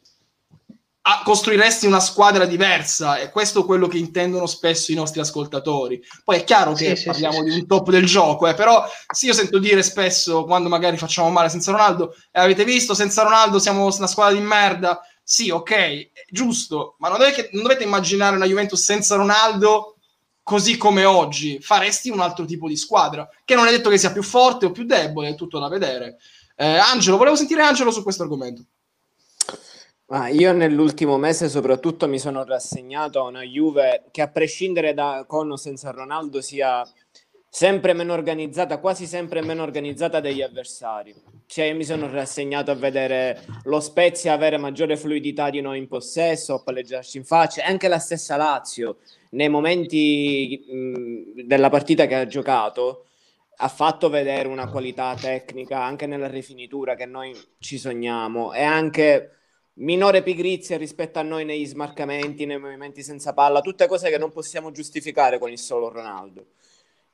a, costruiresti una squadra diversa e questo è quello che intendono spesso i nostri ascoltatori. Poi è chiaro che sì, parliamo sì, di un top del gioco, eh, però sì, io sento dire spesso quando magari facciamo male senza Ronaldo, eh, avete visto, senza Ronaldo siamo una squadra di merda. Sì, ok, giusto, ma non dovete, non dovete immaginare una Juventus senza Ronaldo così come oggi. Faresti un altro tipo di squadra, che non è detto che sia più forte o più debole, è tutto da vedere. Eh, Angelo, volevo sentire Angelo su questo argomento. Ah, io nell'ultimo mese soprattutto mi sono rassegnato a una Juve che a prescindere da con o senza Ronaldo sia sempre meno organizzata, quasi sempre meno organizzata degli avversari. Cioè io mi sono rassegnato a vedere lo Spezia avere maggiore fluidità di noi in possesso, a palleggiarci in faccia, e anche la stessa Lazio nei momenti mh, della partita che ha giocato ha fatto vedere una qualità tecnica anche nella rifinitura che noi ci sogniamo e anche minore pigrizia rispetto a noi negli smarcamenti, nei movimenti senza palla, tutte cose che non possiamo giustificare con il solo Ronaldo.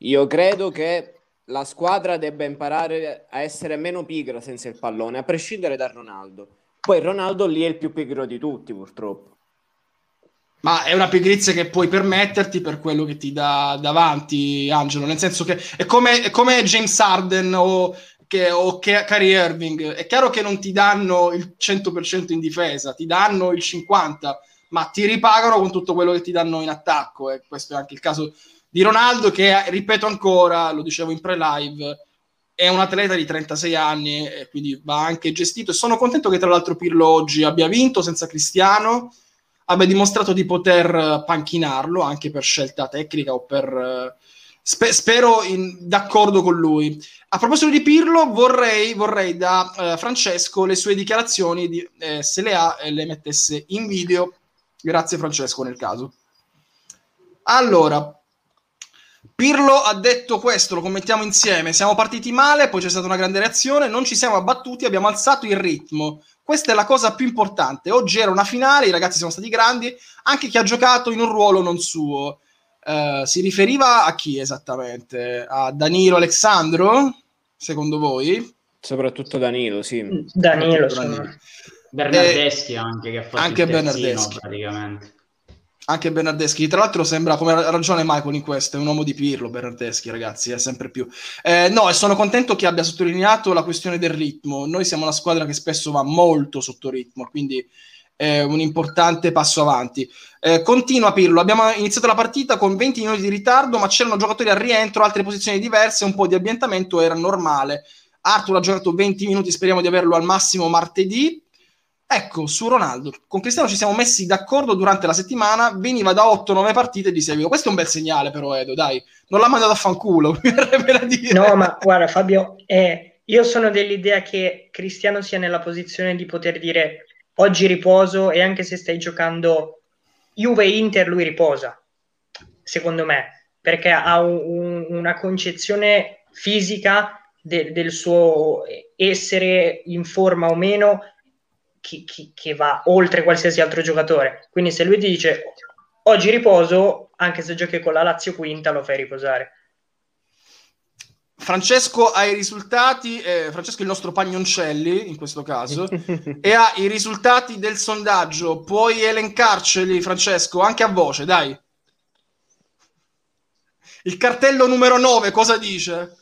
Io credo che la squadra debba imparare a essere meno pigra senza il pallone, a prescindere da Ronaldo. Poi Ronaldo lì è il più pigro di tutti, purtroppo. Ma è una pigrizia che puoi permetterti per quello che ti dà davanti, Angelo. Nel senso che è come, è come James Harden o che, o Kyrie Irving, è chiaro che non ti danno il 100% in difesa, ti danno il 50%, ma ti ripagano con tutto quello che ti danno in attacco. E questo è anche il caso di Ronaldo, che ripeto ancora, lo dicevo in pre-live, è un atleta di 36 anni e quindi va anche gestito. E sono contento che tra l'altro Pirlo oggi abbia vinto senza Cristiano, abbia dimostrato di poter panchinarlo anche per scelta tecnica o per Spe- spero in, d'accordo con lui. A proposito di Pirlo, vorrei, vorrei da uh, Francesco le sue dichiarazioni, di, eh, se le ha, e le mettesse in video. Grazie Francesco nel caso. Allora, Pirlo ha detto questo, lo commentiamo insieme. Siamo partiti male, poi c'è stata una grande reazione, non ci siamo abbattuti, abbiamo alzato il ritmo. Questa è la cosa più importante. Oggi era una finale, i ragazzi sono stati grandi, anche chi ha giocato in un ruolo non suo. Uh, si riferiva a chi esattamente? A Danilo Alessandro, secondo voi? Soprattutto Danilo, sì. Danilo, Danilo. Bernardeschi eh, anche che ha fatto anche Bernardeschi praticamente. Anche Bernardeschi, tra l'altro sembra, come ha ragione Michael in questo, è un uomo di Pirlo Bernardeschi, ragazzi, è sempre più. Eh, no, e sono contento che abbia sottolineato la questione del ritmo. Noi siamo una squadra che spesso va molto sotto ritmo, quindi è un importante passo avanti. Eh, continua Pirlo, abbiamo iniziato la partita con 20 minuti di ritardo, ma c'erano giocatori al rientro, altre posizioni diverse, un po' di ambientamento era normale. Arthur ha giocato 20 minuti, speriamo di averlo al massimo martedì. Ecco, su Ronaldo, con Cristiano ci siamo messi d'accordo durante la settimana, veniva da 8-9 partite di seguito. Questo è un bel segnale però, Edo, dai. Non l'ha mandato a fanculo, No, ma guarda Fabio, eh, io sono dell'idea che Cristiano sia nella posizione di poter dire oggi riposo e anche se stai giocando Juve Inter lui riposa, secondo me, perché ha un, un, una concezione fisica de, del suo essere in forma o meno che, che, che, va oltre qualsiasi altro giocatore. Quindi se lui ti dice oggi riposo, anche se giochi con la Lazio quinta, lo fai riposare. Francesco ha i risultati, eh, Francesco è il nostro Pagnoncelli in questo caso, e ha i risultati del sondaggio. Puoi elencarceli, Francesco, anche a voce, dai. Il cartello numero 9 cosa dice?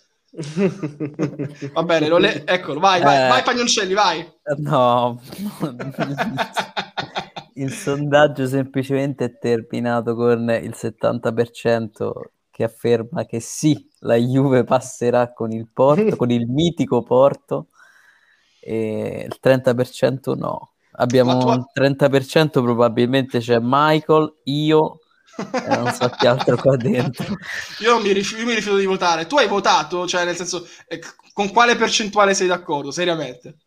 Va bene, le... eccolo, vai, vai, eh, vai Pagnoncelli, vai. No, il sondaggio semplicemente è terminato con il 70% che afferma che sì, la Juve passerà con il Porto, con il mitico Porto, e il 30% no. Abbiamo Ma tu- un 30% probabilmente c'è Michael, io e non so che altro qua dentro. Io, non mi rifiuto, io mi rifiuto di votare. Tu hai votato? Cioè, nel senso, eh, con quale percentuale sei d'accordo? Seriamente?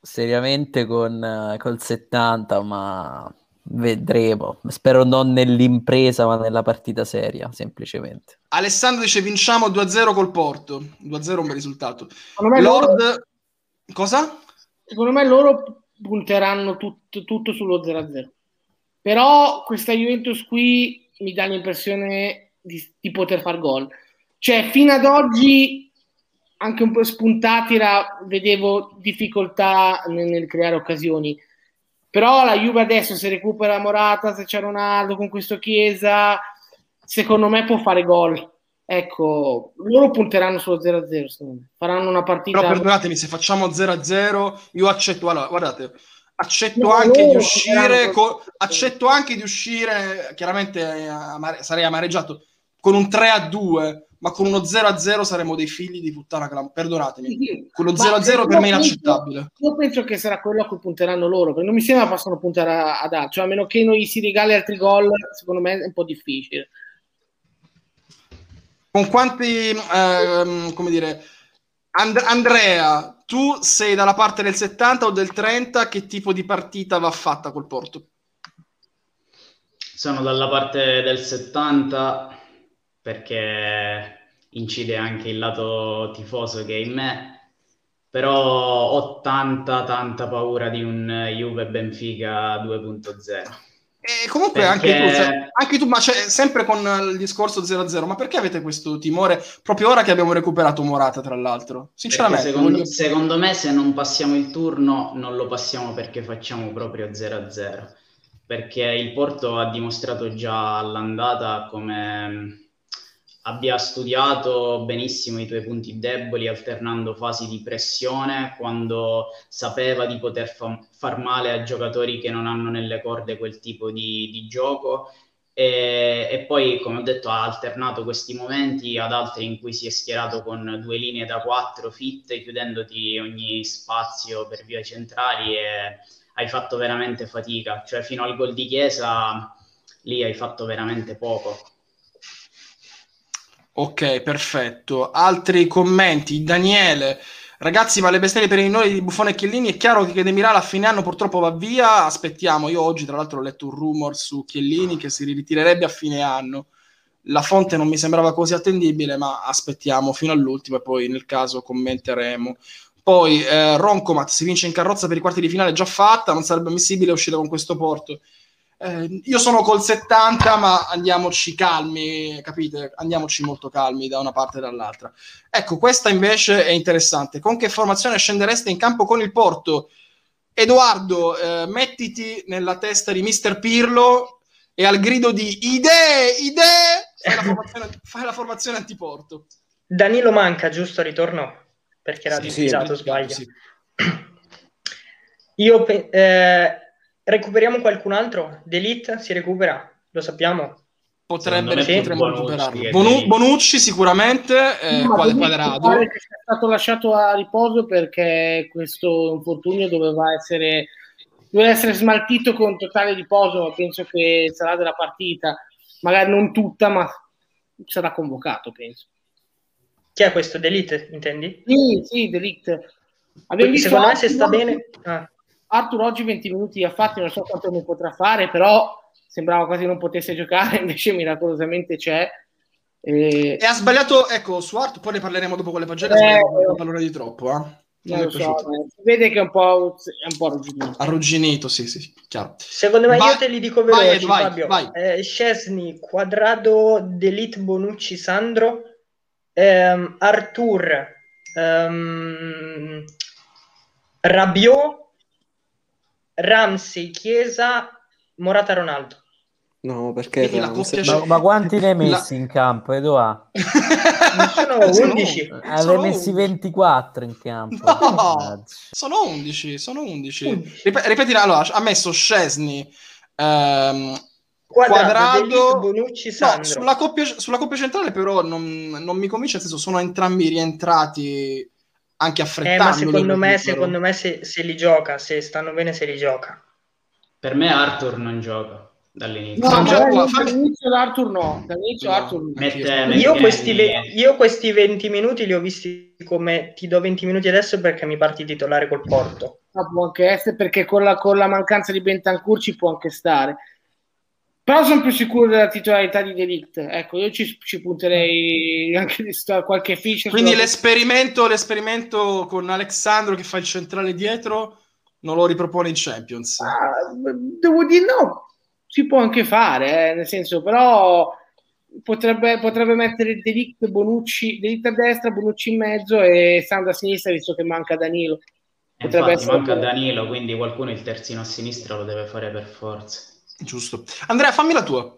Seriamente con, eh, col 70, ma vedremo. Spero non nell'impresa, ma nella partita seria, semplicemente. Alessandro dice vinciamo 2-0 col Porto. 2-0 è un bel risultato. Secondo me, loro, Lord... Cosa? secondo me loro punteranno tut- tutto sullo 0-0. Però questa Juventus qui mi dà l'impressione di, di poter far gol. Cioè, fino ad oggi, anche un po' spuntati, era- vedevo difficoltà nel, nel creare occasioni. Però la Juve adesso, se recupera Morata, se c'è Ronaldo con questo Chiesa, secondo me può fare gol. Ecco, loro punteranno sullo 0-0, secondo me. Faranno una partita... Però perdonatemi, se facciamo 0-0, io accetto. Allora, guardate, accetto No, anche di loro uscire. saranno- co- accetto anche di uscire. Chiaramente amare- sarei amareggiato con un 3-2, ma con uno 0-0 saremo dei figli di puttana. clam- Perdonatemi. Sì, Quello ma 0-0 per io me è inaccettabile. Io penso che sarà quello a cui punteranno loro, perché non mi sembra possano puntare a- ad altro, cioè, a meno che non gli si regali altri gol, secondo me è un po' difficile. Con quanti, ehm, come dire, And- Andrea, tu sei dalla parte del 70 o del 30? Che tipo di partita va fatta col Porto? Sono dalla parte del 70 perché incide anche il lato tifoso che è in me, però ho tanta tanta paura di un Juve Benfica 2.0. E comunque Perché- anche tu, cioè, anche tu, ma c'è sempre con il discorso 0-0, ma perché avete questo timore proprio ora che abbiamo recuperato Morata, tra l'altro? Sinceramente, secondo, voglio- secondo me se non passiamo il turno non lo passiamo perché facciamo proprio 0-0, perché il Porto ha dimostrato già all'andata come abbia studiato benissimo i tuoi punti deboli alternando fasi di pressione quando sapeva di poter fa- far male a giocatori che non hanno nelle corde quel tipo di, di gioco e, e poi, come ho detto, ha alternato questi momenti ad altri in cui si è schierato con due linee da quattro fitte, chiudendoti ogni spazio per vie centrali e hai fatto veramente fatica. Cioè, fino al gol di Chiesa, lì hai fatto veramente poco. Ok, perfetto. Altri commenti? Daniele, ragazzi, ma le bestemmie per i minori di Buffone e Chiellini è chiaro che De Miral a fine anno purtroppo va via. Aspettiamo. Io oggi, tra l'altro, ho letto un rumor su Chiellini che si ritirerebbe a fine anno. La fonte non mi sembrava così attendibile, ma aspettiamo fino all'ultimo e poi nel caso commenteremo. Poi eh, Roncomat si vince in carrozza per i quarti di finale già fatta, non sarebbe ammissibile uscire con questo porto. Eh, io sono col 70, ma andiamoci calmi, capite? Andiamoci molto calmi da una parte e dall'altra. Ecco, questa invece è interessante. Con che formazione scendereste in campo con il Porto? Edoardo, eh, mettiti nella testa di Mister Pirlo e al grido di idee, idee, fai la formazione, fai la formazione antiporto. Danilo manca, giusto? Ritorno perché era Sì, divisato, sì, sbaglio. sì. Io pe- eh, recuperiamo qualcun altro? D'Elite si recupera? Lo sappiamo? Potrebbe, potremmo Bonucci recuperarlo. è Bonu- Delite. Bonucci sicuramente, eh, quale Bonucci pare che sia stato lasciato a riposo perché questo infortunio doveva essere, doveva essere smaltito con totale riposo, ma penso che sarà della partita, magari non tutta, ma sarà convocato, penso. Chi è questo? D'Elite, intendi? Sì, sì, Delict. Abbiamo visto Secondo me se sta bene... Ah. Arthur oggi 20 minuti li ha fatti, non so quanto ne potrà fare, però sembrava quasi non potesse giocare, invece miracolosamente c'è. E- E ha sbagliato, ecco, su Art, poi ne parleremo dopo con le pagine, ha Eh, sbagliato eh. un pallone di troppo, eh. Non so, eh, si vede che è un po', è un po' arrugginito. Arrugginito, sì, sì, chiaro. Secondo me Vai- io te li dico veloci, vai, Fabio. vai. Eh, Scesni, Quadrado, D'Elite, Bonucci, Sandro, ehm, Artur, ehm, Rabiot, Ramsey, Chiesa, Morata, Ronaldo. No, perché Quindi la Ma, ma quanti ne hai La- messi in campo, Edoa? sono 11. Avevi Sono messi 11. 24 in campo. No! Sono 11, sono 11. 11. Rip- ripeti, allora, ha messo Scesni, ehm, Quadrado, Quadrado Bonucci, No, sulla, coppia, sulla coppia centrale però non, non mi convince, nel senso sono entrambi rientrati anche Eh, affrettando. ma secondo me, secondo me se, se li gioca, se stanno bene, se li gioca. Per me Arthur non gioca dall'inizio. No, Non gioca, dall'inizio- dall'inizio l'Arthur no, dall'inizio No. Arthur no. Mette- Io- questi, ve- io questi 20 minuti li ho visti come ti do 20 minuti adesso perché mi parti titolare col Porto. Ma può anche essere perché con la, con la mancanza di Bentancur ci può anche stare. Però sono più sicuro della titolarità di Delict. Ecco, io ci, ci punterei anche di sta- qualche ficha. Quindi l'esperimento, l'esperimento con Alessandro che fa il centrale dietro non lo ripropone in Champions. Ah, devo dire no, si può anche fare, eh, nel senso, però potrebbe, potrebbe mettere Delict, Bonucci, Delict a destra, Bonucci in mezzo e Sandro a sinistra, visto che manca Danilo. E Potrebbe Infatti essere- manca Danilo, quindi qualcuno il terzino a sinistra lo deve fare per forza. Giusto. Andrea, fammi la tua.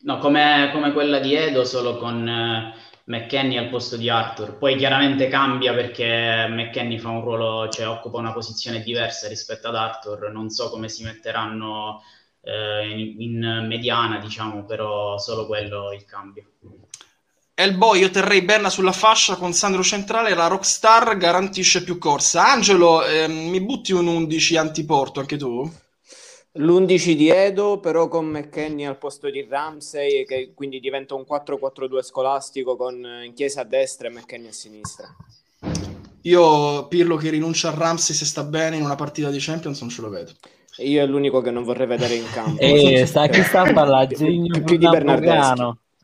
No, come, come quella di Edo, solo con eh, McKenny al posto di Arthur. Poi chiaramente cambia perché McKenny fa un ruolo, cioè occupa una posizione diversa rispetto ad Arthur. Non so come si metteranno eh, in, in mediana, diciamo, però solo quello il cambio. Elboy, io terrei Berna sulla fascia con Sandro centrale, la Rockstar garantisce più corsa. Angelo, ehm, mi butti un 11 antiporto anche tu? L'11 di Edo, però con McKenny al posto di Ramsey, che quindi diventa un 4-4-2 scolastico con eh, Chiesa a destra e McKenny a sinistra. Io Pirlo che rinuncia a Ramsey se sta bene in una partita di Champions non ce lo vedo. E io è l'unico che non vorrei vedere in campo. E sta chi sta a parlare?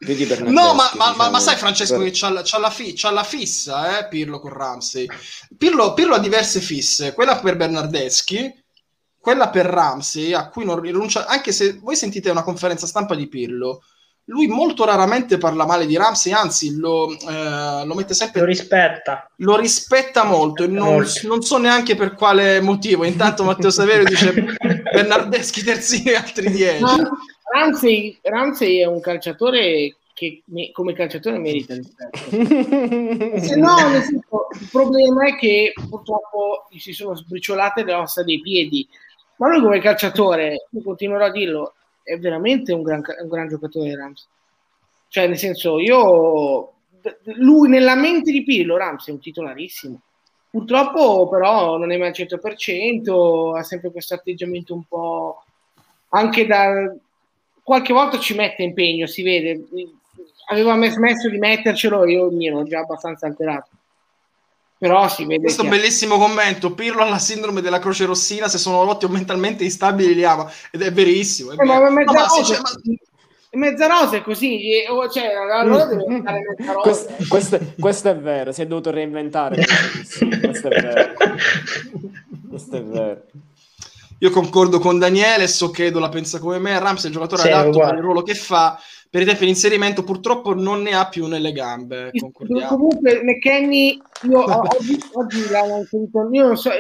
Più di Bernardeschi. No, ma, ma- ma- diciamo. ma sai Francesco che c'ha, la- c'ha la fi- c'ha la fissa, eh, Pirlo con Ramsey. Pirlo, Pirlo ha diverse fisse, quella per Bernardeschi, quella per Ramsey, a cui non rinuncia, anche se voi sentite una conferenza stampa di Pirlo, lui molto raramente parla male di Ramsey, anzi lo, eh, lo mette Lo sempre rispetta. lo rispetta molto e non, Molto. non so neanche per quale motivo. Intanto Matteo Saverio dice Bernardeschi terzini e altri 10. No, Ramsey, Ramsey è un calciatore che me- come calciatore merita rispetto. Se no, nel senso, il problema è che purtroppo gli si sono sbriciolate le ossa dei piedi. Ma lui come calciatore, io continuerò a dirlo, è veramente un gran, un gran giocatore Ramsey. Cioè, nel senso, io lui nella mente di Pirlo, Ramsey è un titolarissimo. Purtroppo però non è mai al 100%, ha sempre questo atteggiamento un po' anche da qualche volta ci mette impegno, si vede. Aveva mes- smesso di mettercelo, io mi ero già abbastanza alterato. Però si vede Questo che bellissimo commento. Pirlo ha la sindrome della croce rossina. Se sono rotti o mentalmente instabili, li ama. Ed è verissimo. È Eh, ma, mezza, No, ma rosa, cioè, ma- mezza rosa è così, e- o- cioè, allora deve stare mezza rosa. questo, questo- questo è vero, si è dovuto reinventare. questo è vero. Questo è vero. Io concordo con Daniele. So che Edo la pensa come me. Ramsey è il giocatore Sì, adatto uguale. per il ruolo che fa. Per i tempi di inserimento, purtroppo non ne ha più nelle gambe. Concordiamo. Comunque, McKenny, io oggi, oggi l'hanno inserito, io non so,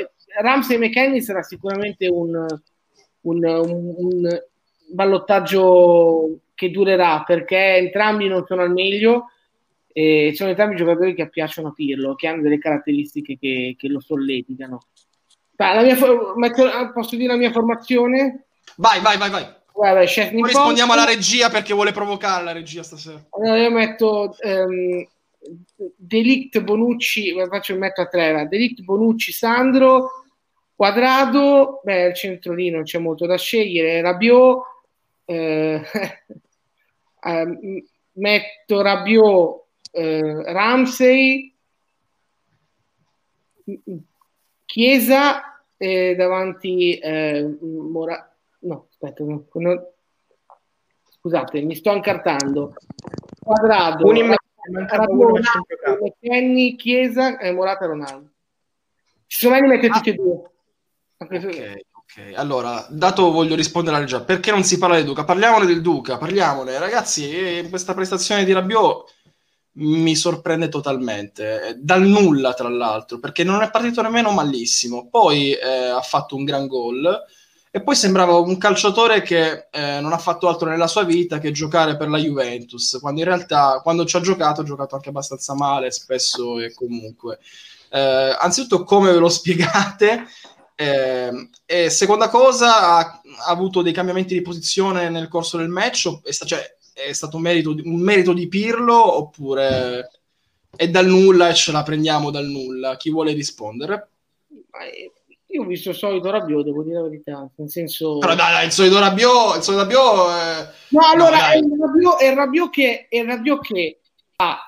Ramsey e McKenny sarà sicuramente un, un, un- un ballottaggio che durerà perché entrambi non sono al meglio e sono entrambi giocatori che piacciono a Pirlo, che hanno delle caratteristiche che, che lo solleticano. Mia for- metto- posso dire la mia formazione? Vai, vai, vai, vai. Guarda, in Poi rispondiamo alla regia perché vuole provocare la regia stasera. Allora io metto ehm, Delict Bonucci, faccio metto a tre, Delict Bonucci Sandro, Quadrado, beh al centrolino non c'è molto da scegliere, Rabiot, eh, ehm, metto Rabiot, eh, Ramsey, Chiesa eh, davanti eh, Mora- no aspetta no, no. scusate mi sto incartando Quadrado Un in a centrocampo. McKenny, Chiesa e Morata Ronaldo ci sono mai li mette Ah. tutti e due se- Ok. Allora, dato voglio rispondere alla regia, perché non si parla del Duca? Parliamone del Duca, parliamone. Ragazzi, eh, questa prestazione di Rabiot mi sorprende totalmente, eh, dal nulla tra l'altro, perché non è partito nemmeno malissimo. Poi eh, ha fatto un gran gol e poi sembrava un calciatore che eh, non ha fatto altro nella sua vita che giocare per la Juventus, quando in realtà quando ci ha giocato ha giocato anche abbastanza male, spesso e comunque. Eh, anzitutto come ve lo spiegate? Eh, e seconda cosa, ha, ha avuto dei cambiamenti di posizione nel corso del match? Cioè, è stato un merito, di- un merito di Pirlo oppure è dal nulla e ce la prendiamo dal nulla? Chi vuole rispondere? Eh, Io ho visto il solito Rabiot, devo dire la verità, nel senso... Però dai, dai, il solito Rabiot, il solito Rabiot eh, No, allora dai. è il Rabiot, è il Rabiot che, è il Rabiot che ah,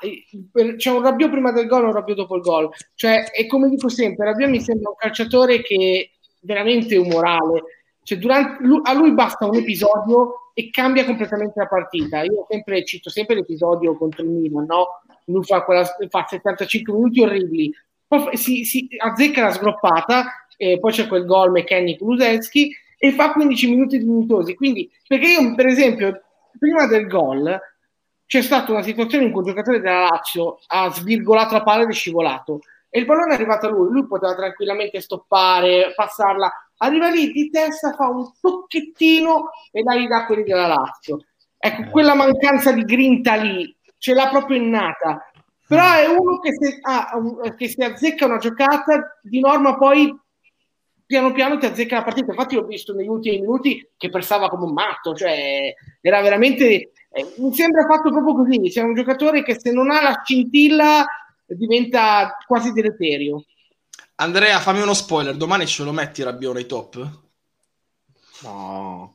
c'è un Rabiot prima del gol e un Rabiot dopo il gol. Cioè, è come dico sempre, Rabiot mi sembra un calciatore che è veramente umorale. Cioè, durante, a lui basta un episodio e cambia completamente la partita. Io sempre cito sempre l'episodio contro il Milan, no? Lui fa, quella, fa 75 minuti orribili, poi si, si azzecca la sgroppata, e poi c'è quel gol meccanico Kulusevski e fa 15 minuti dignitosi. Quindi, perché io, per esempio, prima del gol c'è stata una situazione in cui un giocatore della Lazio ha svirgolato la palla ed è scivolato e il pallone è arrivato a lui, lui poteva tranquillamente stoppare, passarla, arriva lì di testa, fa un tocchettino e la ridà quelli della Lazio. Ecco, quella mancanza di grinta lì ce l'ha proprio innata. Però è uno che se, ah, che si azzecca una giocata, di norma poi piano piano ti azzecca la partita. Infatti, l'ho visto negli ultimi minuti che pressava come un matto, cioè era veramente. eh, mi sembra fatto proprio così. C'è un giocatore che se non ha la scintilla diventa quasi deleterio. Andrea, fammi uno spoiler, domani ce lo metti Rabiot nei top? No.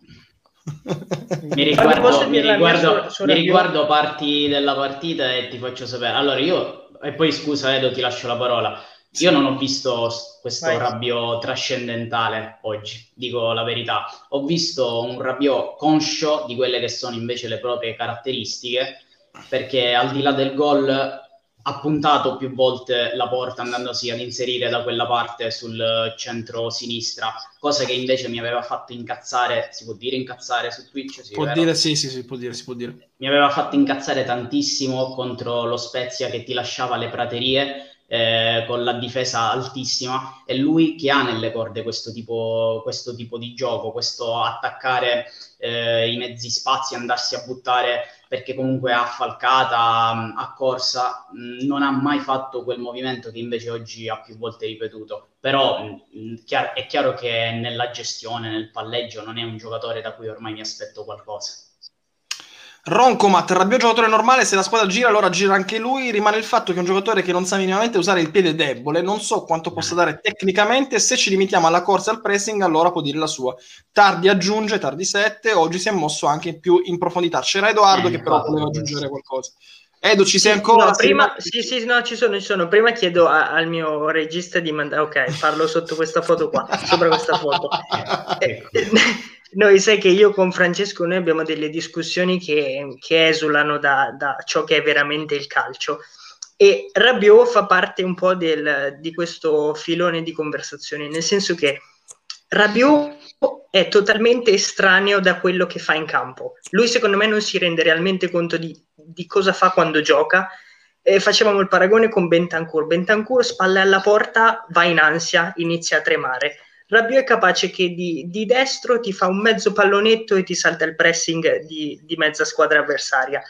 Mi riguardo, mi riguardo- mi riguardo parti della partita e ti faccio sapere. Allora, io, e poi scusa Edo, ti lascio la parola. Io non ho visto questo Vai. Rabiot trascendentale oggi, dico la verità. Ho visto un Rabiot conscio di quelle che sono invece le proprie caratteristiche, perché al di là del gol ha puntato più volte la porta andandosi ad inserire da quella parte sul centro-sinistra, cosa che invece mi aveva fatto incazzare, si può dire incazzare su Twitch? Sì, Può vero? dire sì, sì, sì, può dire, si può dire. mi aveva fatto incazzare tantissimo contro lo Spezia che ti lasciava le praterie eh, con la difesa altissima e lui che ha nelle corde questo tipo, questo tipo di gioco, questo attaccare eh, i mezzi spazi, andarsi a buttare perché comunque a falcata, mh, a corsa, non ha mai fatto quel movimento che invece oggi ha più volte ripetuto. Però è chiaro che nella gestione, nel palleggio, non è un giocatore da cui ormai mi aspetto qualcosa. Roncomat, Rabiot giocatore normale, se la squadra gira allora gira anche lui, rimane il fatto che è un giocatore che non sa minimamente usare il piede debole, non so quanto possa dare tecnicamente, se ci limitiamo alla corsa e al pressing allora può dire la sua. Tardi aggiunge, tardi 7, oggi si è mosso anche più in profondità. C'era Edoardo Eh, che però voleva aggiungere qualcosa. Edo, ci sei ancora? No, prima, sì, sì, no, ci sono, ci sono. Prima chiedo a- al mio regista di mandare. Ok, parlo sotto questa foto qua, sopra questa foto. Eh, eh, Noi sai che io con Francesco noi abbiamo delle discussioni che, che esulano da, da ciò che è veramente il calcio e Rabiot fa parte un po' del- di questo filone di conversazioni, nel senso che Rabiot è totalmente estraneo da quello che fa in campo. Lui secondo me non si rende realmente conto di, di cosa fa quando gioca. Eh, facevamo il paragone con Bentancur. Bentancur spalle alla porta, va in ansia, inizia a tremare. Rabiot è capace che di, di destro ti fa un mezzo pallonetto e ti salta il pressing di, di mezza squadra avversaria.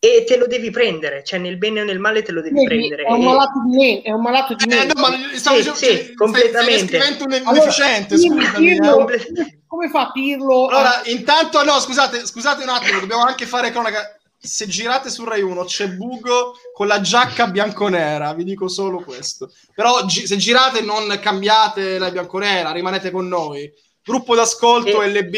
E te lo devi prendere, cioè nel bene o nel male te lo devi Vedi, prendere. è un malato di mente, è un malato di Eh, mente. no, ma stavo Sì, dicendo- sì, cioè, stai- completamente. Un Allora, deficiente, Pirlo- scusami. Pirlo- eh. Come fa Pirlo? a- Allora, intanto, no, scusate, scusate un attimo, dobbiamo anche fare cronaca. Se girate su Rai 1 c'è Bugo con la giacca bianconera, vi dico solo questo. Però gi- se girate non cambiate la bianconera, rimanete con noi. Gruppo d'ascolto E- LB.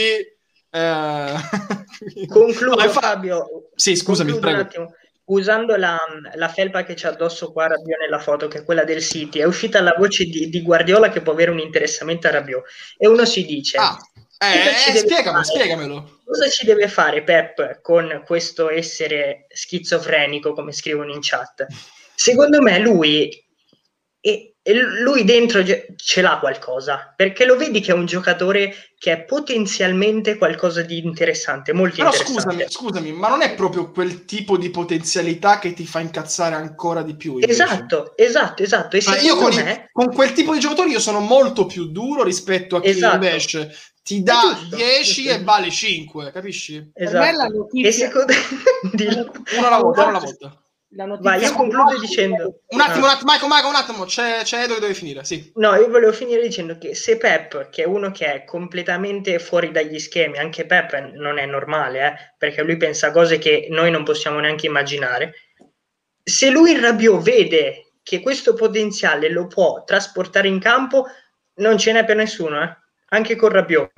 eh, Concludo, No, infa- Fabio. Sì, scusami, prego. Usando la, la felpa che c'è addosso qua Rabiot nella foto, che è quella del City, è uscita la voce di, di Guardiola che può avere un interessamento a Rabiot. E uno si dice: Ah, eh, eh, spiegamelo, spiegamelo. Cosa ci deve fare Pep con questo essere schizofrenico, come scrivono in chat? Secondo me lui, e, e lui dentro ce l'ha qualcosa, perché lo vedi che è un giocatore che è potenzialmente qualcosa di interessante, molto Però interessante. scusami, scusami, ma non è proprio quel tipo di potenzialità che ti fa incazzare ancora di più? invece? Esatto, esatto, esatto. E Ma io con, i- me, con quel tipo di giocatori io sono molto più duro rispetto a chi Esatto. invece ti dà giusto, 10 giusto. e vale 5, capisci? Per me la esatto. notizia- E secondo. Una alla volta, una alla volta. la notizia... Vai, io concludo dicendo... Un attimo, un attimo, Marco, Marco, un attimo, c'è, c'è Edo che deve finire, sì. No, io volevo finire dicendo che se Pep, che è uno che è completamente fuori dagli schemi, anche Pep non è normale, eh, perché lui pensa cose che noi non possiamo neanche immaginare, se lui il Rabiot vede che questo potenziale lo può trasportare in campo, non ce n'è per nessuno, eh? Anche con Rabiot.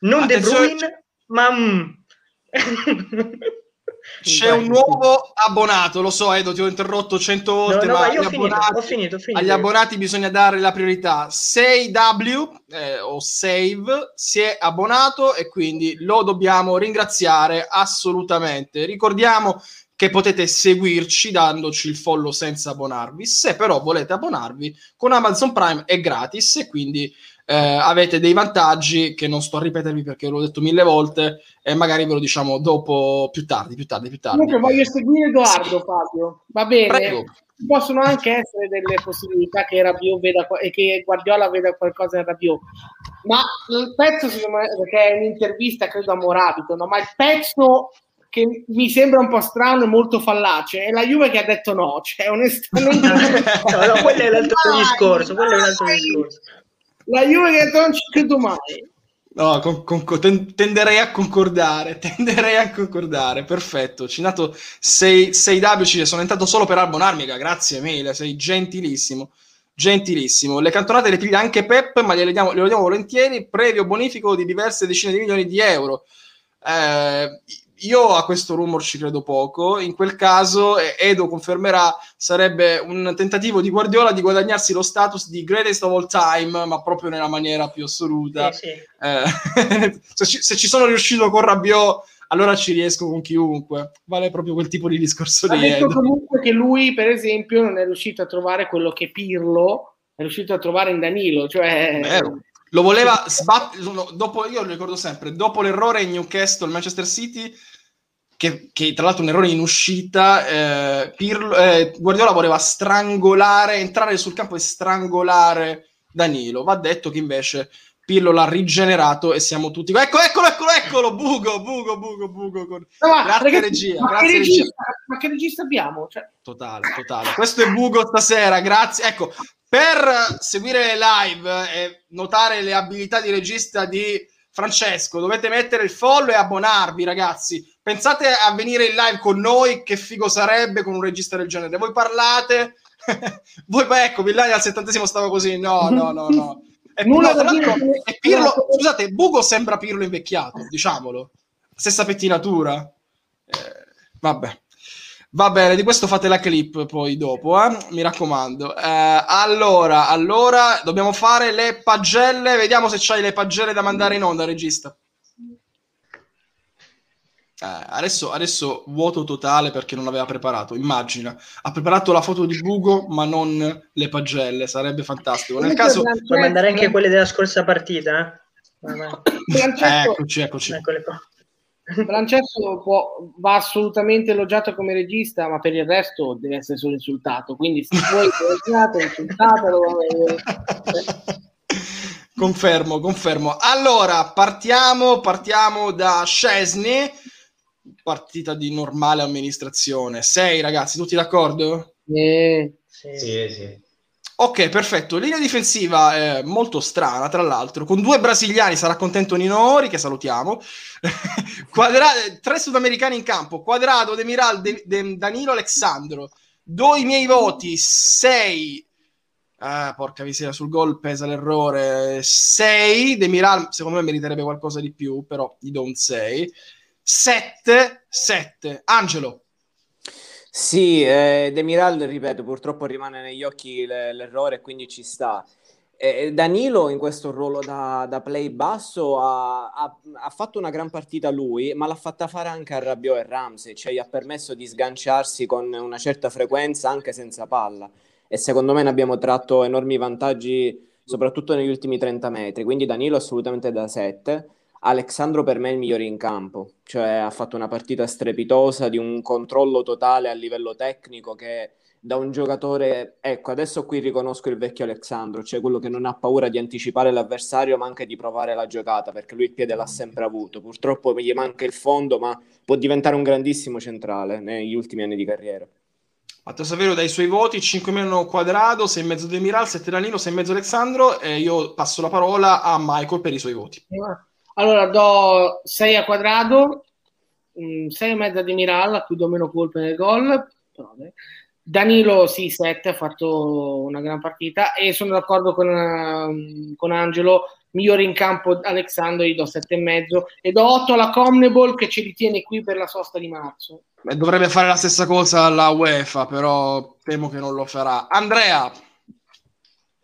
Non Attenzione, De Bruyne, ma... mm. C'è un nuovo abbonato, lo so Edo, ti ho interrotto cento No, volte, no, ma ma io agli ho finito, abbonati- ho finito, ho finito. agli abbonati bisogna dare la priorità. 6W eh, o Save si è abbonato e quindi lo dobbiamo ringraziare assolutamente. Ricordiamo che potete seguirci dandoci il follow senza abbonarvi. Se però volete abbonarvi con Amazon Prime è gratis e quindi eh, avete dei vantaggi che non sto a ripetervi perché l'ho detto mille volte e magari ve lo diciamo dopo più tardi, più tardi, più tardi. Comunque voglio seguire Edoardo, Fabio. Va bene. Prego. Ci possono anche essere delle possibilità che Rabiot veda e che Guardiola veda qualcosa in Rabiot. Ma il pezzo, secondo me, perché è un'intervista, credo a Morabito, no? ma il pezzo che mi sembra un po' strano e molto fallace è la Juve che ha detto no, cioè onestamente no, no, quello è l'altro discorso, quello è l'altro discorso. La Juve che non ci credo mai. No, con- con- ten- tenderei a concordare, tenderei a concordare, perfetto. Ci hai dato 6, 6W, ci sono entrato solo per abbonarmi, grazie mille, sei gentilissimo, gentilissimo. Le cantonate le piglia anche Pep, ma glielo diamo volentieri, previo bonifico di diverse decine di milioni di euro. Eh, io a questo rumor ci credo poco, in quel caso, Edo confermerà, sarebbe un tentativo di Guardiola di guadagnarsi lo status di greatest of all time, ma proprio nella maniera più assoluta. Sì, sì. Eh, se, ci, se ci sono riuscito con Rabiot, allora ci riesco con chiunque. Vale proprio quel tipo di discorso Ha di detto Edo. comunque che lui, per esempio, non è riuscito a trovare quello che Pirlo è riuscito a trovare in Danilo, cioè Vero. Lo voleva sbattere. Dopo, io lo ricordo sempre, dopo l'errore in Newcastle, Manchester City, che, che tra l'altro un errore in uscita, eh, Pirlo- eh, Guardiola voleva strangolare, entrare sul campo e strangolare Danilo. Va detto che invece Pirlo l'ha rigenerato e siamo tutti. Ecco, eccolo, eccolo, eccolo! Bugo, bugo, bugo, bugo. Con... No, Grazie, ragazzi, regia, Ma, grazie, che regia. regista, ma che regista abbiamo? Cioè, Totale, totale. Questo è Bugo stasera, grazie. Ecco, per seguire le live e notare le abilità di regista di Francesco, dovete mettere il follow e abbonarvi, ragazzi. Pensate a venire in live con noi, che figo sarebbe con un regista del genere. Voi parlate, voi poi ecco, Villani al settantesimo stava così. No, no, no, no. E, Nulla no, tra da dire. e Pirlo, scusate, Bugo sembra Pirlo invecchiato, diciamolo. Stessa pettinatura. Eh, vabbè. Va bene, di questo fate la clip poi dopo, eh? mi raccomando. Eh, allora, allora, dobbiamo fare le pagelle. Vediamo se c'hai le pagelle da mandare in onda, regista. Eh, adesso, adesso vuoto totale perché non aveva preparato. Immagina, ha preparato la foto di Bugo, ma non le pagelle. Sarebbe fantastico. Nel caso, Puoi mandare anche quelle della scorsa partita, eh? Francesco, eccoci, eccoci. Eccole qua. Francesco può- va assolutamente elogiato come regista, ma per il resto deve essere solo insultato. Quindi se vuoi elogiato, insultatelo. confermo, confermo. Allora, partiamo, partiamo da Scesni. Partita di normale amministrazione. Sei ragazzi, tutti d'accordo? Eh, Sì. Sì, sì. Ok, perfetto. Linea difensiva eh, molto strana, tra l'altro, con due brasiliani, sarà contento Nino Ori, che salutiamo. Quadra- tre sudamericani in campo, Quadrado, Demiral, De- De- Danilo, Alexandro. Do i miei voti, sei. Ah, porca miseria, sul gol pesa l'errore. 6. Demiral, secondo me, meriterebbe qualcosa di più, però gli do un 6. 7. 7. Angelo. Sì, eh, Demiral, ripeto, purtroppo rimane negli occhi le- l'errore, quindi ci sta. Eh, Danilo in questo ruolo da, da play basso ha, ha- ha fatto una gran partita lui, ma l'ha fatta fare anche a Rabiot e Ramsey, cioè gli ha permesso di sganciarsi con una certa frequenza anche senza palla e secondo me ne abbiamo tratto enormi vantaggi soprattutto negli ultimi 30 metri, quindi Danilo assolutamente da 7. Alexandro per me è il migliore in campo, cioè ha fatto una partita strepitosa di un controllo totale a livello tecnico che da un giocatore, ecco, adesso qui riconosco il vecchio Alexandro, cioè quello che non ha paura di anticipare l'avversario ma anche di provare la giocata, perché lui il piede l'ha sempre avuto. Purtroppo gli manca il fondo, ma può diventare un grandissimo centrale negli ultimi anni di carriera. Matteo Saverio dai suoi voti 5 meno Quadrado, 6,5 Demiral, 7 Danilo, 6,5 Alessandro e io passo la parola a Michael per i suoi voti. Allora do 6 a Quadrado, 6,5 a Demiral, a cui do meno colpe nel gol. Danilo sì, 7, ha fatto una gran partita e sono d'accordo con, uh, con Angelo, migliore in campo Alexandro, gli do 7,5 e do 8 alla Comnebol che ci ritiene qui per la sosta di marzo. Beh, dovrebbe fare la stessa cosa alla UEFA, però temo che non lo farà. Andrea.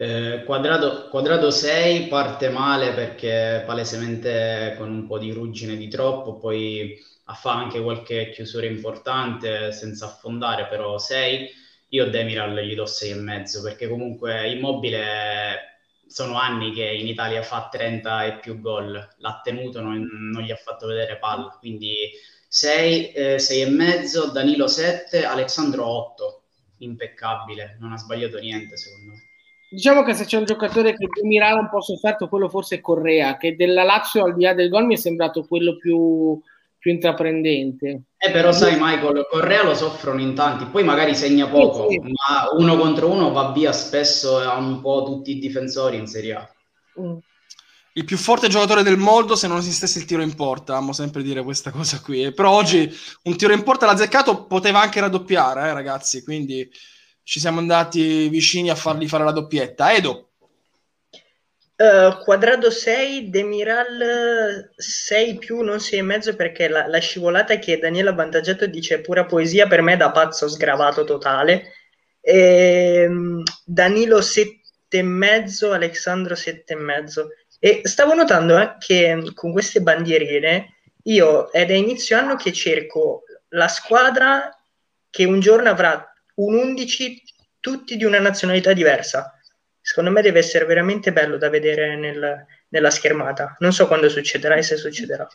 Eh, quadrato, quadrato 6 parte male perché palesemente con un po' di ruggine di troppo, poi a fare anche qualche chiusura importante senza affondare, però 6. Io Demiral gli do 6,5 perché comunque Immobile sono anni che in Italia fa 30 e più gol, l'ha tenuto, non, non gli ha fatto vedere palla, quindi 6, eh, 6 e mezzo, Danilo 7, Alessandro 8, impeccabile, non ha sbagliato niente secondo me. Diciamo che se c'è un giocatore che di Milano un po' sofferto, quello forse è Correa, che della Lazio al di là del gol mi è sembrato quello più, più intraprendente. Eh, però sai Michael, Correa lo soffrono in tanti, poi magari segna poco, sì, sì. ma uno contro uno va via spesso a un po' tutti i difensori in Serie A. Mm il più forte giocatore del mondo se non esistesse il tiro in porta. Amo sempre dire questa cosa qui. Però oggi un tiro in porta l'ha azzeccato, poteva anche raddoppiare, eh, ragazzi. Quindi ci siamo andati vicini a fargli fare la doppietta. Edo. Uh, quadrato 6, Demiral 6 più, non 6 e mezzo perché la, la scivolata che Daniele avvantaggiato dice pura poesia per me da pazzo sgravato totale. E, um, Danilo 7 e mezzo, Alessandro 7 e mezzo. E stavo notando eh, che con queste bandierine io è da inizio anno che cerco la squadra che un giorno avrà un 11 tutti di una nazionalità diversa. Secondo me deve essere veramente bello da vedere nel, nella schermata. Non so quando succederà e se succederà.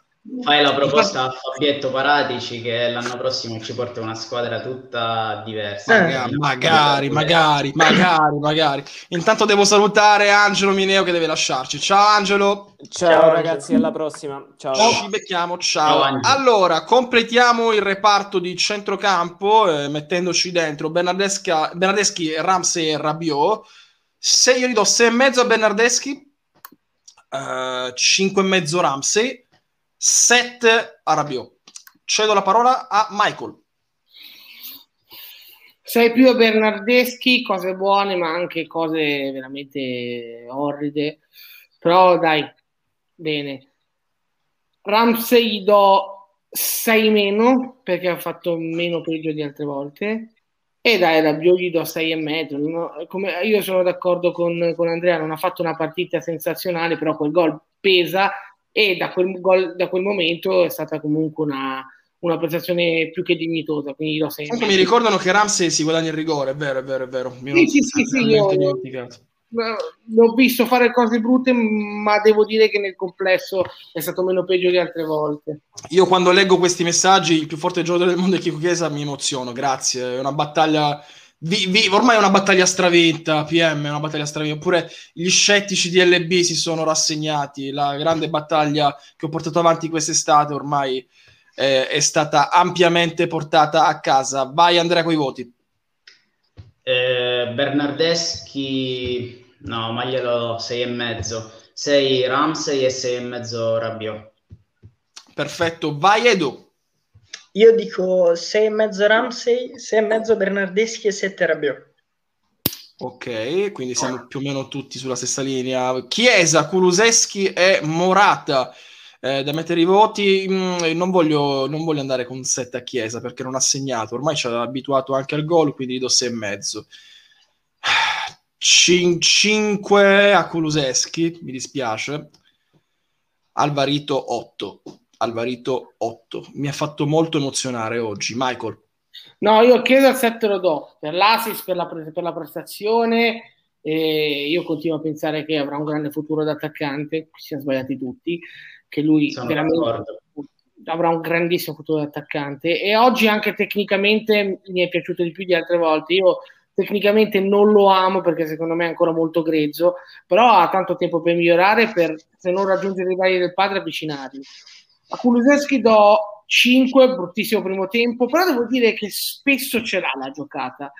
Fai la proposta a Fabietto Paratici che l'anno prossimo ci porta una squadra tutta diversa. Eh, magari, magari, magari, magari. Intanto devo salutare Angelo Mineo che deve lasciarci. Ciao Angelo. Ciao, ciao ragazzi, alla prossima. Ciao. Ci becchiamo, ciao. ciao allora, completiamo il reparto di centrocampo eh, mettendoci dentro Bernardeschi, Ramsey e Rabiot. Se io gli do 6,5 a Bernardeschi, uh, eh, 5,5 Ramsey, 7 a. Cedo la parola a Michael. Sei più Bernardeschi, cose buone, ma anche cose veramente orride. Però dai, bene. Ramsey gli do 6 meno perché ha fatto meno peggio di altre volte. E dai, Rabiot gli do 6 e mezzo. Come, io sono d'accordo con, con, Andrea, non ha fatto una partita sensazionale, però quel gol pesa e da quel, gol, da quel momento è stata comunque una, una prestazione più che dignitosa. Quindi do 6 mi ricordano che Ramsey si guadagna il rigore, è vero, è vero, è vero. Mi sì, sì, sì, sì, io, l'ho visto fare cose brutte, ma devo dire che nel complesso è stato meno peggio di altre volte. Io quando leggo questi messaggi, il più forte giocatore del mondo è Chico Chiesa, mi emoziono, grazie. È una battaglia, vi, vi, ormai è una battaglia stravinta, PM è una battaglia stravinta, oppure gli scettici di LB si sono rassegnati, la grande battaglia che ho portato avanti quest'estate ormai eh, è stata ampiamente portata a casa. Vai Andrea con i voti. Eh, Bernardeschi No, ma glielo sei e mezzo. Sei Ramsey e sei e mezzo Rabiot. Perfetto, vai Edo. Io dico sei e mezzo Ramsey, sei e mezzo Bernardeschi e sette Rabiot. Ok, quindi siamo più o meno tutti sulla stessa linea. Chiesa, Kuluseschi e Morata. Eh, da mettere i voti, mh, mm, non, voglio, non, voglio, andare con 7 a Chiesa perché non ha segnato. Ormai ci ha abituato anche al gol, quindi gli do 6 e mezzo. 5 a Kuluseschi, mi dispiace. Alvarito 8. Alvarito 8. Mi ha fatto molto emozionare oggi. Michael. No, io chiedo al 7 lo do per l'assist, per la, per la prestazione. E io continuo a pensare che avrà un grande futuro da attaccante. Ci siamo sbagliati tutti. Che lui Sono veramente d'accordo. avrà un grandissimo futuro da attaccante. E oggi anche tecnicamente mi è piaciuto di più di altre volte. Io tecnicamente non lo amo perché secondo me è ancora molto grezzo, però ha tanto tempo per migliorare per, se non raggiungere i livelli del padre, avvicinarli. A Kulusevski do 5, bruttissimo primo tempo, però devo dire che spesso ce l'ha la giocata.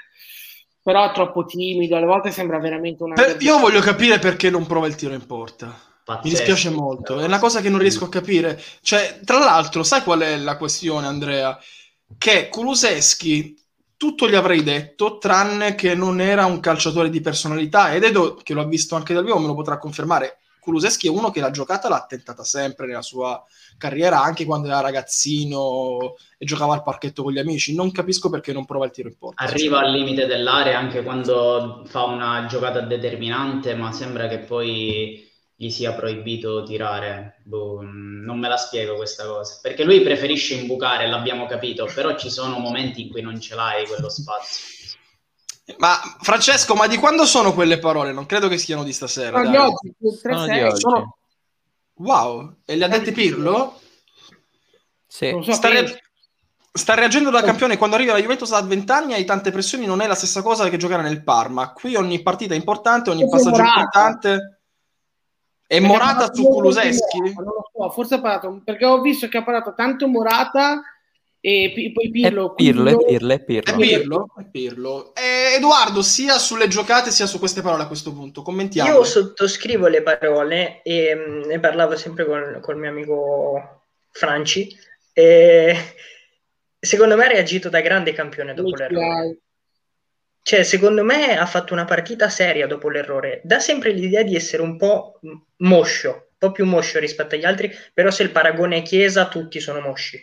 Però è troppo timido, alle volte sembra veramente una... Per- io voglio capire perché non prova il tiro in porta. Pazzesco. Mi dispiace molto, è una cosa che non riesco a capire. Cioè, tra l'altro, sai qual è la questione, Andrea? Che Kuluseschi tutto gli avrei detto, tranne che non era un calciatore di personalità. Ed Edo, che lo ha visto anche dal vivo, me lo potrà confermare. Kuluseschi è uno che la giocata l'ha tentata sempre nella sua carriera, anche quando era ragazzino e giocava al parchetto con gli amici. Non capisco perché non prova il tiro in porta. Arriva al limite dell'area anche quando fa una giocata determinante, ma sembra che poi gli sia proibito tirare. Boh, non me la spiego questa cosa. Perché lui preferisce imbucare, l'abbiamo capito, però ci sono momenti in cui non ce l'hai quello spazio. Ma Francesco, ma di quando sono quelle parole? Non credo che siano di stasera. No, di dai. oggi, il 3-6, Sono di oggi. sono- Wow, e le ha dette Pirlo? Sì. so, Sta, rea- sta reagendo da campione quando arriva la Juventus a 20 anni hai tante pressioni non è la stessa cosa che giocare nel Parma qui ogni partita è importante ogni passaggio è importante è Perché Morata su Kuluseschi? Non lo so, forse ha parlato, perché ho visto che ha parlato tanto Morata e poi È Pirlo. Pirlo, Pirlo, è è Pirlo. Pirlo? È Pirlo. Eh, Edoardo sia sulle giocate sia su queste parole a questo punto commentiamo Io sottoscrivo le parole e mh, ne parlavo sempre con col mio amico Franci. E secondo me ha reagito da grande campione dopo l'errore. Cioè, secondo me ha fatto una partita seria dopo l'errore. Dà sempre l'idea di essere un po' moscio, un po' più moscio rispetto agli altri, però se il paragone è Chiesa, tutti sono mosci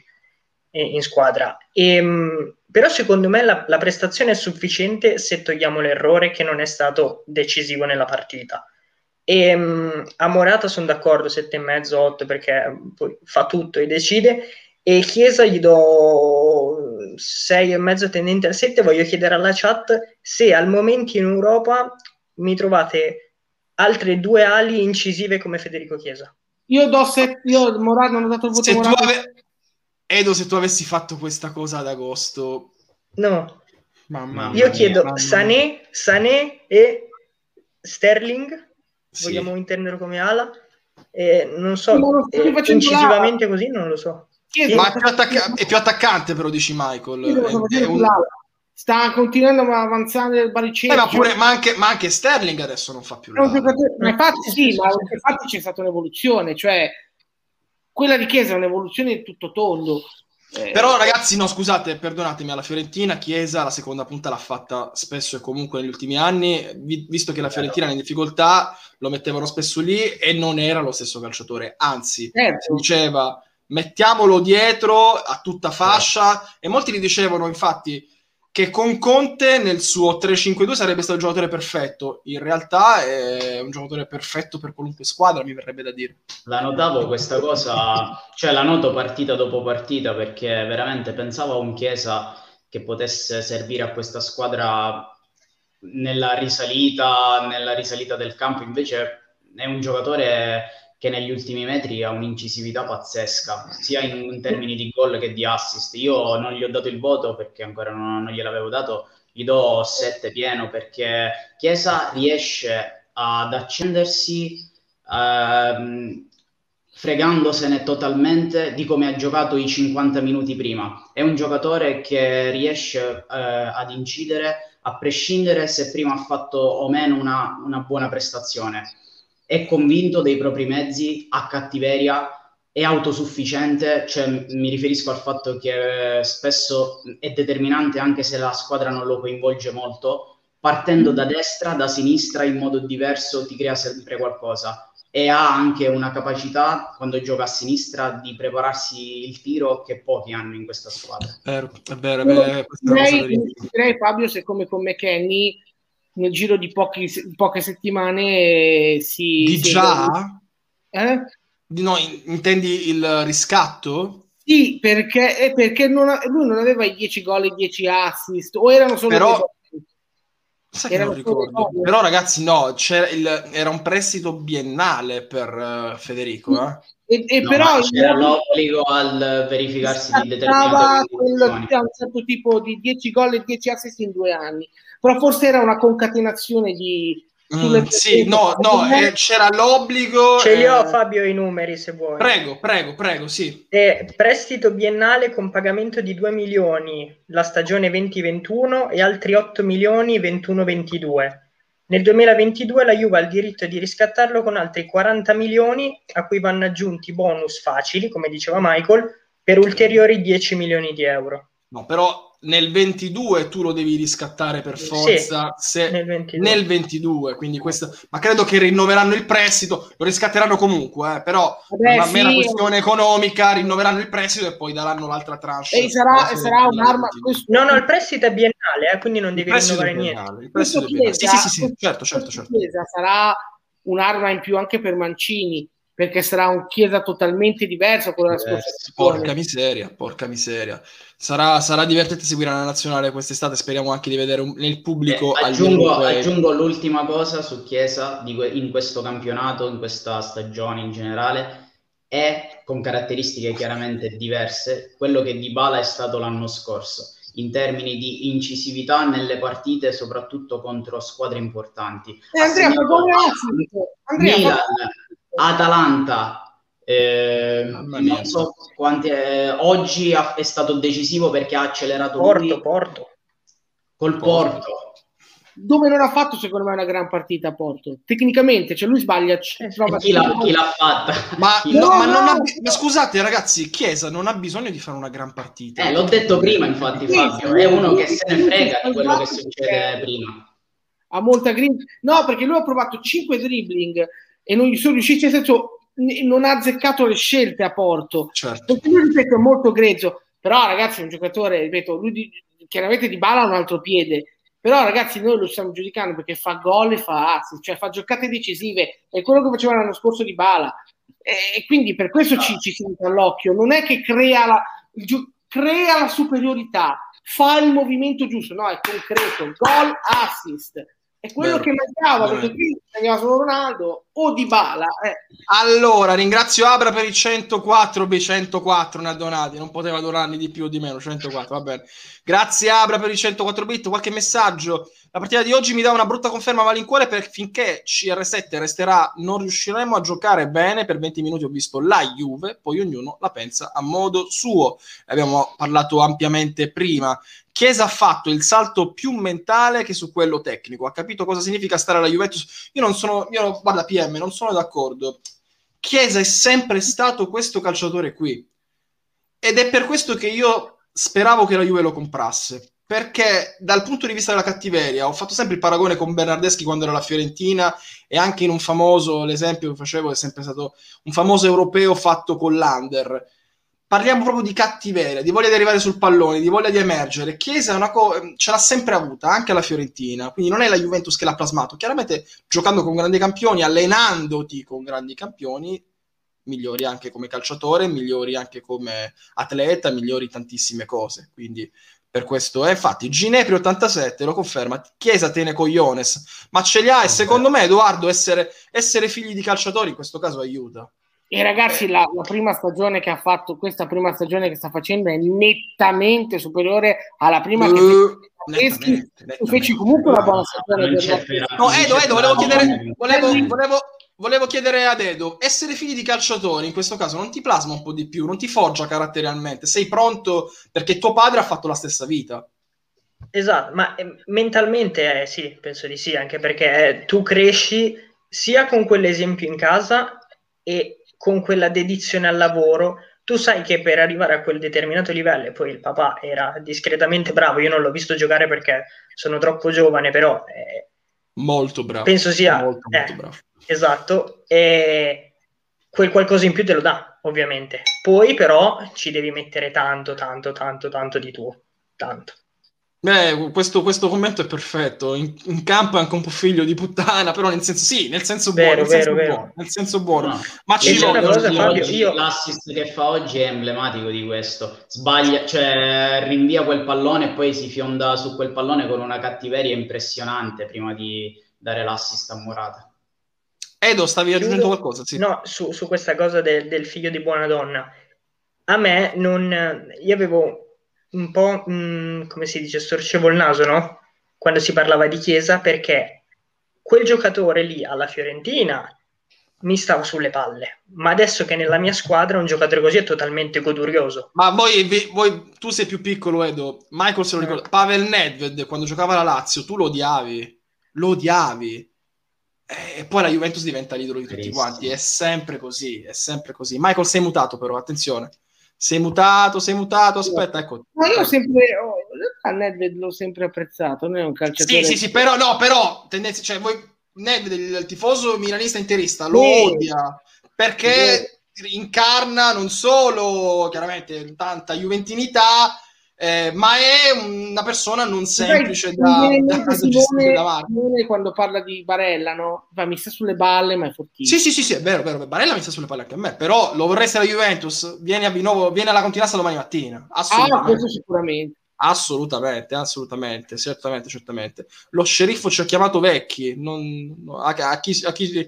in, in squadra. E, mh, però secondo me la, la prestazione è sufficiente se togliamo l'errore che non è stato decisivo nella partita. E mh, a Morata sono d'accordo, 7,5, 8 perché poi fa tutto e decide. E Chiesa gli do 6,5 tendente al 7. Voglio chiedere alla chat se al momento in Europa mi trovate altre due ali incisive come Federico Chiesa. Io do set, io Morata non ho dato il voto se tu, ave- Edo se tu avessi fatto questa cosa ad agosto No, mamma mia, io chiedo mamma. Sané, Sané e Sterling, Sì. vogliamo intenderlo come ala. E non so, eh, incisivamente così non lo so. Chiesa, ma è più, attacca- è più attaccante però dici Michael È- è un-. Sta continuando a avanzare il baricentro. Eh, ma, pure- ma anche, ma anche Sterling adesso non fa più l'ala. ma infatti sì, ma infatti c'è stata un'evoluzione, cioè quella di Chiesa è un'evoluzione di tutto tondo. Eh, Però ragazzi, no, scusate, perdonatemi, alla Fiorentina Chiesa la seconda punta l'ha fatta spesso e comunque negli ultimi anni, vi- visto che la Fiorentina era in difficoltà, lo mettevano spesso lì e non era lo stesso calciatore, anzi, si certo. diceva mettiamolo dietro a tutta fascia. E molti gli dicevano infatti che con Conte nel suo 3-5-2 sarebbe stato il giocatore perfetto, in realtà è un giocatore perfetto per qualunque squadra, mi verrebbe da dire. La notavo questa cosa, cioè la noto partita dopo partita perché veramente pensavo a un Chiesa che potesse servire a questa squadra nella risalita, nella risalita del campo, invece è un giocatore che negli ultimi metri ha un'incisività pazzesca, sia in, in termini di gol che di assist. Io non gli ho dato il voto perché ancora non, non gliel'avevo dato, gli do 7 pieno perché Chiesa riesce ad accendersi ehm, fregandosene totalmente di come ha giocato i 50 minuti prima. È un giocatore che riesce eh, ad incidere a prescindere se prima ha fatto o meno una, una buona prestazione. È convinto dei propri mezzi, ha cattiveria, è autosufficiente, cioè mi riferisco al fatto che spesso è determinante anche se la squadra non lo coinvolge molto, partendo da destra, da sinistra in modo diverso ti crea sempre qualcosa e ha anche una capacità quando gioca a sinistra di prepararsi il tiro che pochi hanno in questa squadra. È vero, è vero, è vero, direi, direi, Fabio se come con McKenny nel giro di pochi- poche settimane eh, si... Di si- già? Eh? No, in- intendi il riscatto? Sì, perché, eh, perché non lui non aveva i 10 gol e 10 assist, o erano solo Però- Sai che non ricordo. Però ragazzi, no, c'era il- era un prestito biennale per eh, Federico. Eh? E, e No, però il c'era l'obbligo al verificarsi di determinate quel- un certo tipo di 10 gol e 10 assist in due anni. Però forse era una concatenazione di, Mm, sì, no, no, eh, c'era l'obbligo. Ce li ho eh, Fabio i numeri se vuoi. Prego, prego, prego, sì. Eh, prestito biennale con pagamento di 2 milioni la stagione 2021 e altri 8 milioni 21-22. Nel 2022 la Juve ha il diritto di riscattarlo con altri 40 milioni a cui vanno aggiunti bonus facili, come diceva Michael, per ulteriori 10 milioni di euro. No, però nel 22 tu lo devi riscattare per forza Sì, se- nel 22. nel 22, quindi questo, ma credo che rinnoveranno il prestito, lo riscatteranno comunque, eh, però Vabbè, per una sì. mera questione economica rinnoveranno il prestito e poi daranno l'altra tranche. E sarà, sarà un'arma. 22. Questo, No, no, il prestito è biennale, eh, quindi non devi rinnovare niente. il prestito è biennale. Sì, sì, sì, sì, certo, certo, certo. Sarà un'arma in più anche per Mancini, perché sarà un Chiesa totalmente diverso da quello della scorsa Eh, Porca miseria, porca miseria. Sarà, sarà divertente seguire la nazionale quest'estate. Speriamo anche di vedere un- nel pubblico Eh, aggiungo, aggiungo l'ultima cosa su Chiesa que- in questo campionato, in questa stagione in generale, è con caratteristiche chiaramente diverse quello che Dybala è stato l'anno scorso in termini di incisività nelle partite, soprattutto contro squadre importanti. E Andrea, ma come? Andrea, Milan, Atalanta, eh, non so quanti, eh, oggi ha- è stato decisivo perché ha accelerato Porto, lui Porto. col Porto. dove non ha fatto secondo me una gran partita a Porto tecnicamente cioè lui sbaglia c- Eh, trova- chi l'ha, chi l'ha fatta? Ma, Chi no, l'ha- ma non ha no. bi- ma scusate, ragazzi, Chiesa non ha bisogno di fare una gran partita. Eh, l'ho detto prima, infatti, Sì, Fabio. sì, È uno sì, che se ne frega sì, di quello che succede prima. ha molta grinta no perché lui ha provato 5 dribbling e non gli sono riusciti nel senso non ha azzeccato le scelte a Porto. Certo. perché lui ripeto è molto grezzo. Però ragazzi è un giocatore ripeto lui di, chiaramente di bala ha un altro piede. Però ragazzi noi lo stiamo giudicando perché fa gol e fa assist cioè fa giocate decisive. È quello che faceva l'anno scorso di bala. E quindi per questo ci, ci si mette all'occhio non è che crea la, gio- crea la superiorità fa il movimento giusto. No è concreto. Gol assist. È quello Vero. che mancava perché qui mancava solo Ronaldo o di bala eh. Allora, ringrazio Abra per i 104, beh, 104 ne ha donati, non poteva donarne di più o di meno, 104, va bene. Grazie Abra per i 104 bit, qualche messaggio. La partita di oggi mi dà una brutta conferma malincuore perché finché CR7 resterà non riusciremo a giocare bene, per 20 minuti ho visto la Juve, poi ognuno la pensa a modo suo. Abbiamo parlato ampiamente prima. Chiesa ha fatto il salto più mentale che su quello tecnico, ha capito cosa significa stare alla Juventus. Io non sono, io, guarda PM, non sono d'accordo. Chiesa è sempre stato questo calciatore qui ed è per questo che io speravo che la Juve lo comprasse. Perché dal punto di vista della cattiveria ho fatto sempre il paragone con Bernardeschi quando era alla Fiorentina e anche in un famoso, l'esempio che facevo è sempre stato un famoso europeo fatto con l'Under parliamo proprio di cattiveria, di voglia di arrivare sul pallone, di voglia di emergere. Chiesa co- ce l'ha sempre avuta, anche alla Fiorentina, quindi non è la Juventus che l'ha plasmato. Chiaramente giocando con grandi campioni, allenandoti con grandi campioni, migliori anche come calciatore, migliori anche come atleta, migliori tantissime cose. Quindi per questo è infatti Ginepri 87 lo conferma Chiesa tiene cogliones ma ce li ha e secondo me Edoardo essere, essere figli di calciatori in questo caso aiuta E ragazzi, la, la prima stagione che ha fatto, questa prima stagione che sta facendo è nettamente superiore alla prima che fece Tedeschi, nettamente, fece comunque una buona stagione. Non per. No, Edo, Edo, volevo chiedere, volevo, volevo, volevo chiedere ad Edo, essere figli di calciatori in questo caso non ti plasma un po' di più, non ti forgia caratterialmente, sei pronto perché tuo padre ha fatto la stessa vita. Esatto, ma eh, mentalmente eh, sì, penso di sì, anche perché eh, tu cresci sia con quell'esempio in casa e con quella dedizione al lavoro. Tu sai che per arrivare a quel determinato livello, e poi il papà era discretamente bravo, io non l'ho visto giocare perché sono troppo giovane, però eh, Molto bravo. penso sia molto, molto eh, bravo. esatto, e quel qualcosa in più te lo dà, ovviamente. Poi però ci devi mettere tanto, tanto, tanto, tanto di tuo, tanto. Beh, questo, questo commento è perfetto. In, in campo è anche un po' figlio di puttana, però nel senso sì, nel senso buono, Vero, nel senso vero, vero. buono, nel senso buono. No. Ma ci c'è una vogliono cosa, Oggi- Fabio, oggi io- L'assist che fa oggi è emblematico di questo. Sbaglia, cioè rinvia quel pallone e poi si fionda su quel pallone con una cattiveria impressionante prima di dare l'assist a Morata. Edo, stavi aggiungendo Chiudo- qualcosa? Sì. No, su, su questa cosa del, del figlio di buona donna. A me non... Io avevo un po', mh, come si dice, storcevo il naso, no? Quando si parlava di Chiesa, perché quel giocatore lì alla Fiorentina mi stava sulle palle, ma adesso che nella mia squadra un giocatore così è totalmente godurioso. Ma voi, voi- tu sei più piccolo, Edo. Michael se lo ricorda. Pavel Nedved, quando giocava alla Lazio, tu lo odiavi. Lo odiavi. E poi la Juventus diventa l'idolo di tutti Verissimo. quanti. È sempre così, è sempre così. Michael, sei mutato però, attenzione. Sei mutato, sei mutato, aspetta, ecco. Ma io sempre, oh, realtà Nedved l'ho sempre apprezzato, non è un calciatore. Sì, sì, sì, però no, però tendenzi- cioè, voi, Nedved, il, tifoso milanista interista, lo Sì. odia perché incarna non solo chiaramente tanta juventinità, eh, ma è una persona non semplice da, in da, da gestire Simone, davanti. Simone quando parla di Barella, no? Va, mi sta sulle balle, ma è fortissimo. Sì, sì, sì, sì, è vero, vero. Barella mi sta sulle palle anche a me, però lo vorresti alla Juventus, vieni, a Vinovo, vieni alla Continassa domani mattina. Ah, Assolutamente. questo sicuramente. Assolutamente, assolutamente, certamente, certamente. Lo sceriffo ci ha chiamato vecchi, non, no, a, a chi, a chi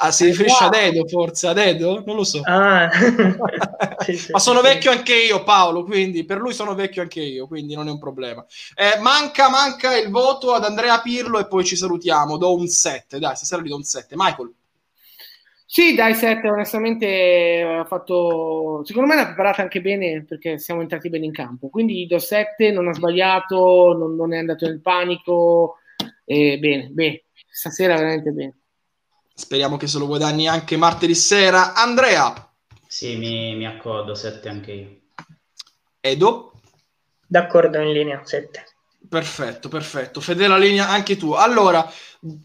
a- si riferisce ad Edo, forse ad Edo? Non lo so. Ah. Sì, sì, Ma sono sì. vecchio anche io, Paolo, quindi per lui sono vecchio anche io, quindi non è un problema. Eh, manca, manca il voto ad Andrea Pirlo e poi ci salutiamo. Do un 7, dai, stasera gli do un 7. Michael, Sì, dai, 7, onestamente ha fatto, secondo me l'ha preparata anche bene perché siamo entrati bene in campo. Quindi gli do 7, non ha sbagliato, non, non è andato nel panico. E bene, bene, stasera veramente bene. Speriamo che se lo guadagni anche martedì sera. Andrea, Sì, mi, mi accodo, 7 anche io. Edo. D'accordo in linea, 7. Perfetto, perfetto. Fedele la linea anche tu. Allora,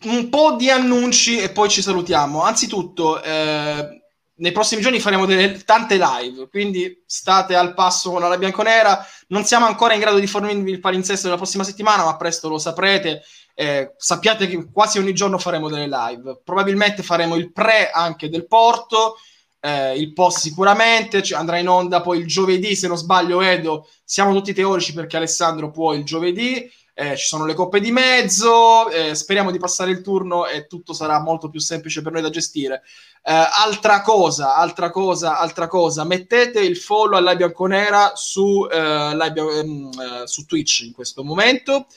un po' di annunci e poi ci salutiamo. Anzitutto, eh, nei prossimi giorni faremo delle, tante live, quindi state al passo con la bianconera. Non siamo ancora in grado di fornirvi il palinsesto della prossima settimana, ma presto lo saprete. Eh, sappiate che quasi ogni giorno faremo delle live. Probabilmente faremo il pre anche del Porto, eh, il post sicuramente, cioè andrà in onda poi il giovedì, se non sbaglio Edo, siamo tutti teorici perché Alessandro può il giovedì, eh, ci sono le coppe di mezzo, eh, speriamo di passare il turno e tutto sarà molto più semplice per noi da gestire. Eh, altra cosa, altra cosa, altra cosa, mettete il follow alla Bianconera su, eh, Bian- ehm, eh, su Twitch in questo momento.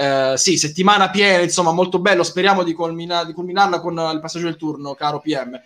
Eh, sì, settimana piena, insomma, molto bello. Speriamo di, culmina- di culminarla con il passaggio del turno, caro PM.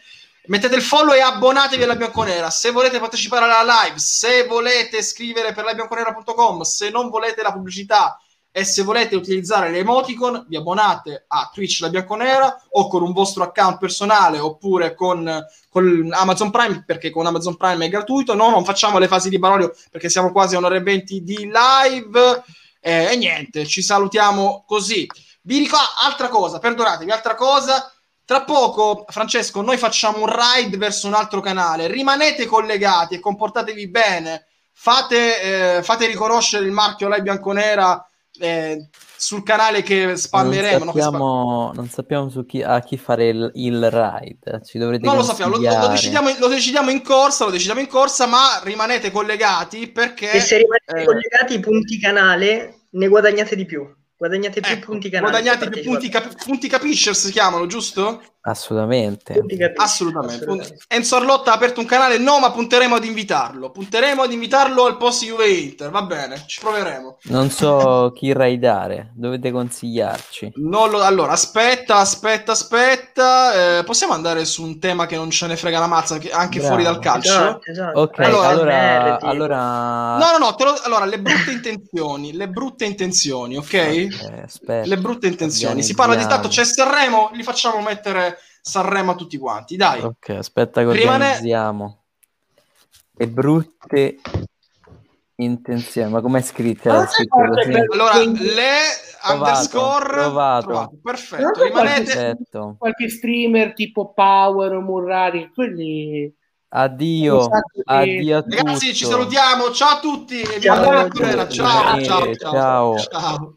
Mettete il follow e abbonatevi alla Bianconera. Se volete partecipare alla live, se volete scrivere per labianconera.com, se non volete la pubblicità e se volete utilizzare le emoticon, vi abbonate a Twitch La Bianconera o con un vostro account personale oppure con, con Amazon Prime, perché con Amazon Prime è gratuito. No, non facciamo le fasi di Barolio perché siamo quasi a un'ora e venti di live. Eh, e niente, ci salutiamo così. Vi ricordo altra cosa, perdonatevi, altra cosa. Tra poco, Francesco, noi facciamo un ride verso un altro canale. Rimanete collegati e comportatevi bene. Fate, eh, fate riconoscere il marchio Live Bianconera eh, sul canale che spammeremo. non no? Sappiamo, non sappiamo su chi, a chi fare il, il ride. Ci dovrete Non lo sappiamo, lo, lo- decidiamo, lo decidiamo in corsa, lo decidiamo in corsa, ma rimanete collegati perché... E se rimanete eh, collegati punti canale, ne guadagnate di più. Guadagnate più ecco, punti canale. guadagnate più punti, cap- punti capisce si chiamano, giusto? Assolutamente. Assolutamente. Assolutamente. Enzo Arlotta ha aperto un canale, no, ma punteremo ad invitarlo. Punteremo ad invitarlo al post Juve Inter, va bene, ci proveremo. Non so chi raidare, dovete consigliarci. Non lo- allora, aspetta, aspetta, aspetta. eh, possiamo andare su un tema che non ce ne frega la mazza, che- anche Bravo. fuori dal calcio? Esatto, esatto. Ok, Allora, allora, allora... No, no, no, te lo- allora, le brutte intenzioni, le brutte intenzioni, ok? Aspetta, Le brutte intenzioni. Si parla di tanto, c'è Sanremo, li facciamo mettere Sanremo a tutti quanti, dai. Ok, aspetta che Rimane- organizziamo. Le brutte intenzioni, ma com'è scritto? Ah, per- Allora, le Trovato, underscore trovato. trovato. Perfetto, rimanete Perfetto. Qualche streamer tipo Power o Murrari, quelli... Addio, addio a tutti. Ragazzi, ci salutiamo. Ciao a tutti. e Ciao, ciao, ciao. Ciao, ciao, Rimanete, ciao. ciao. ciao.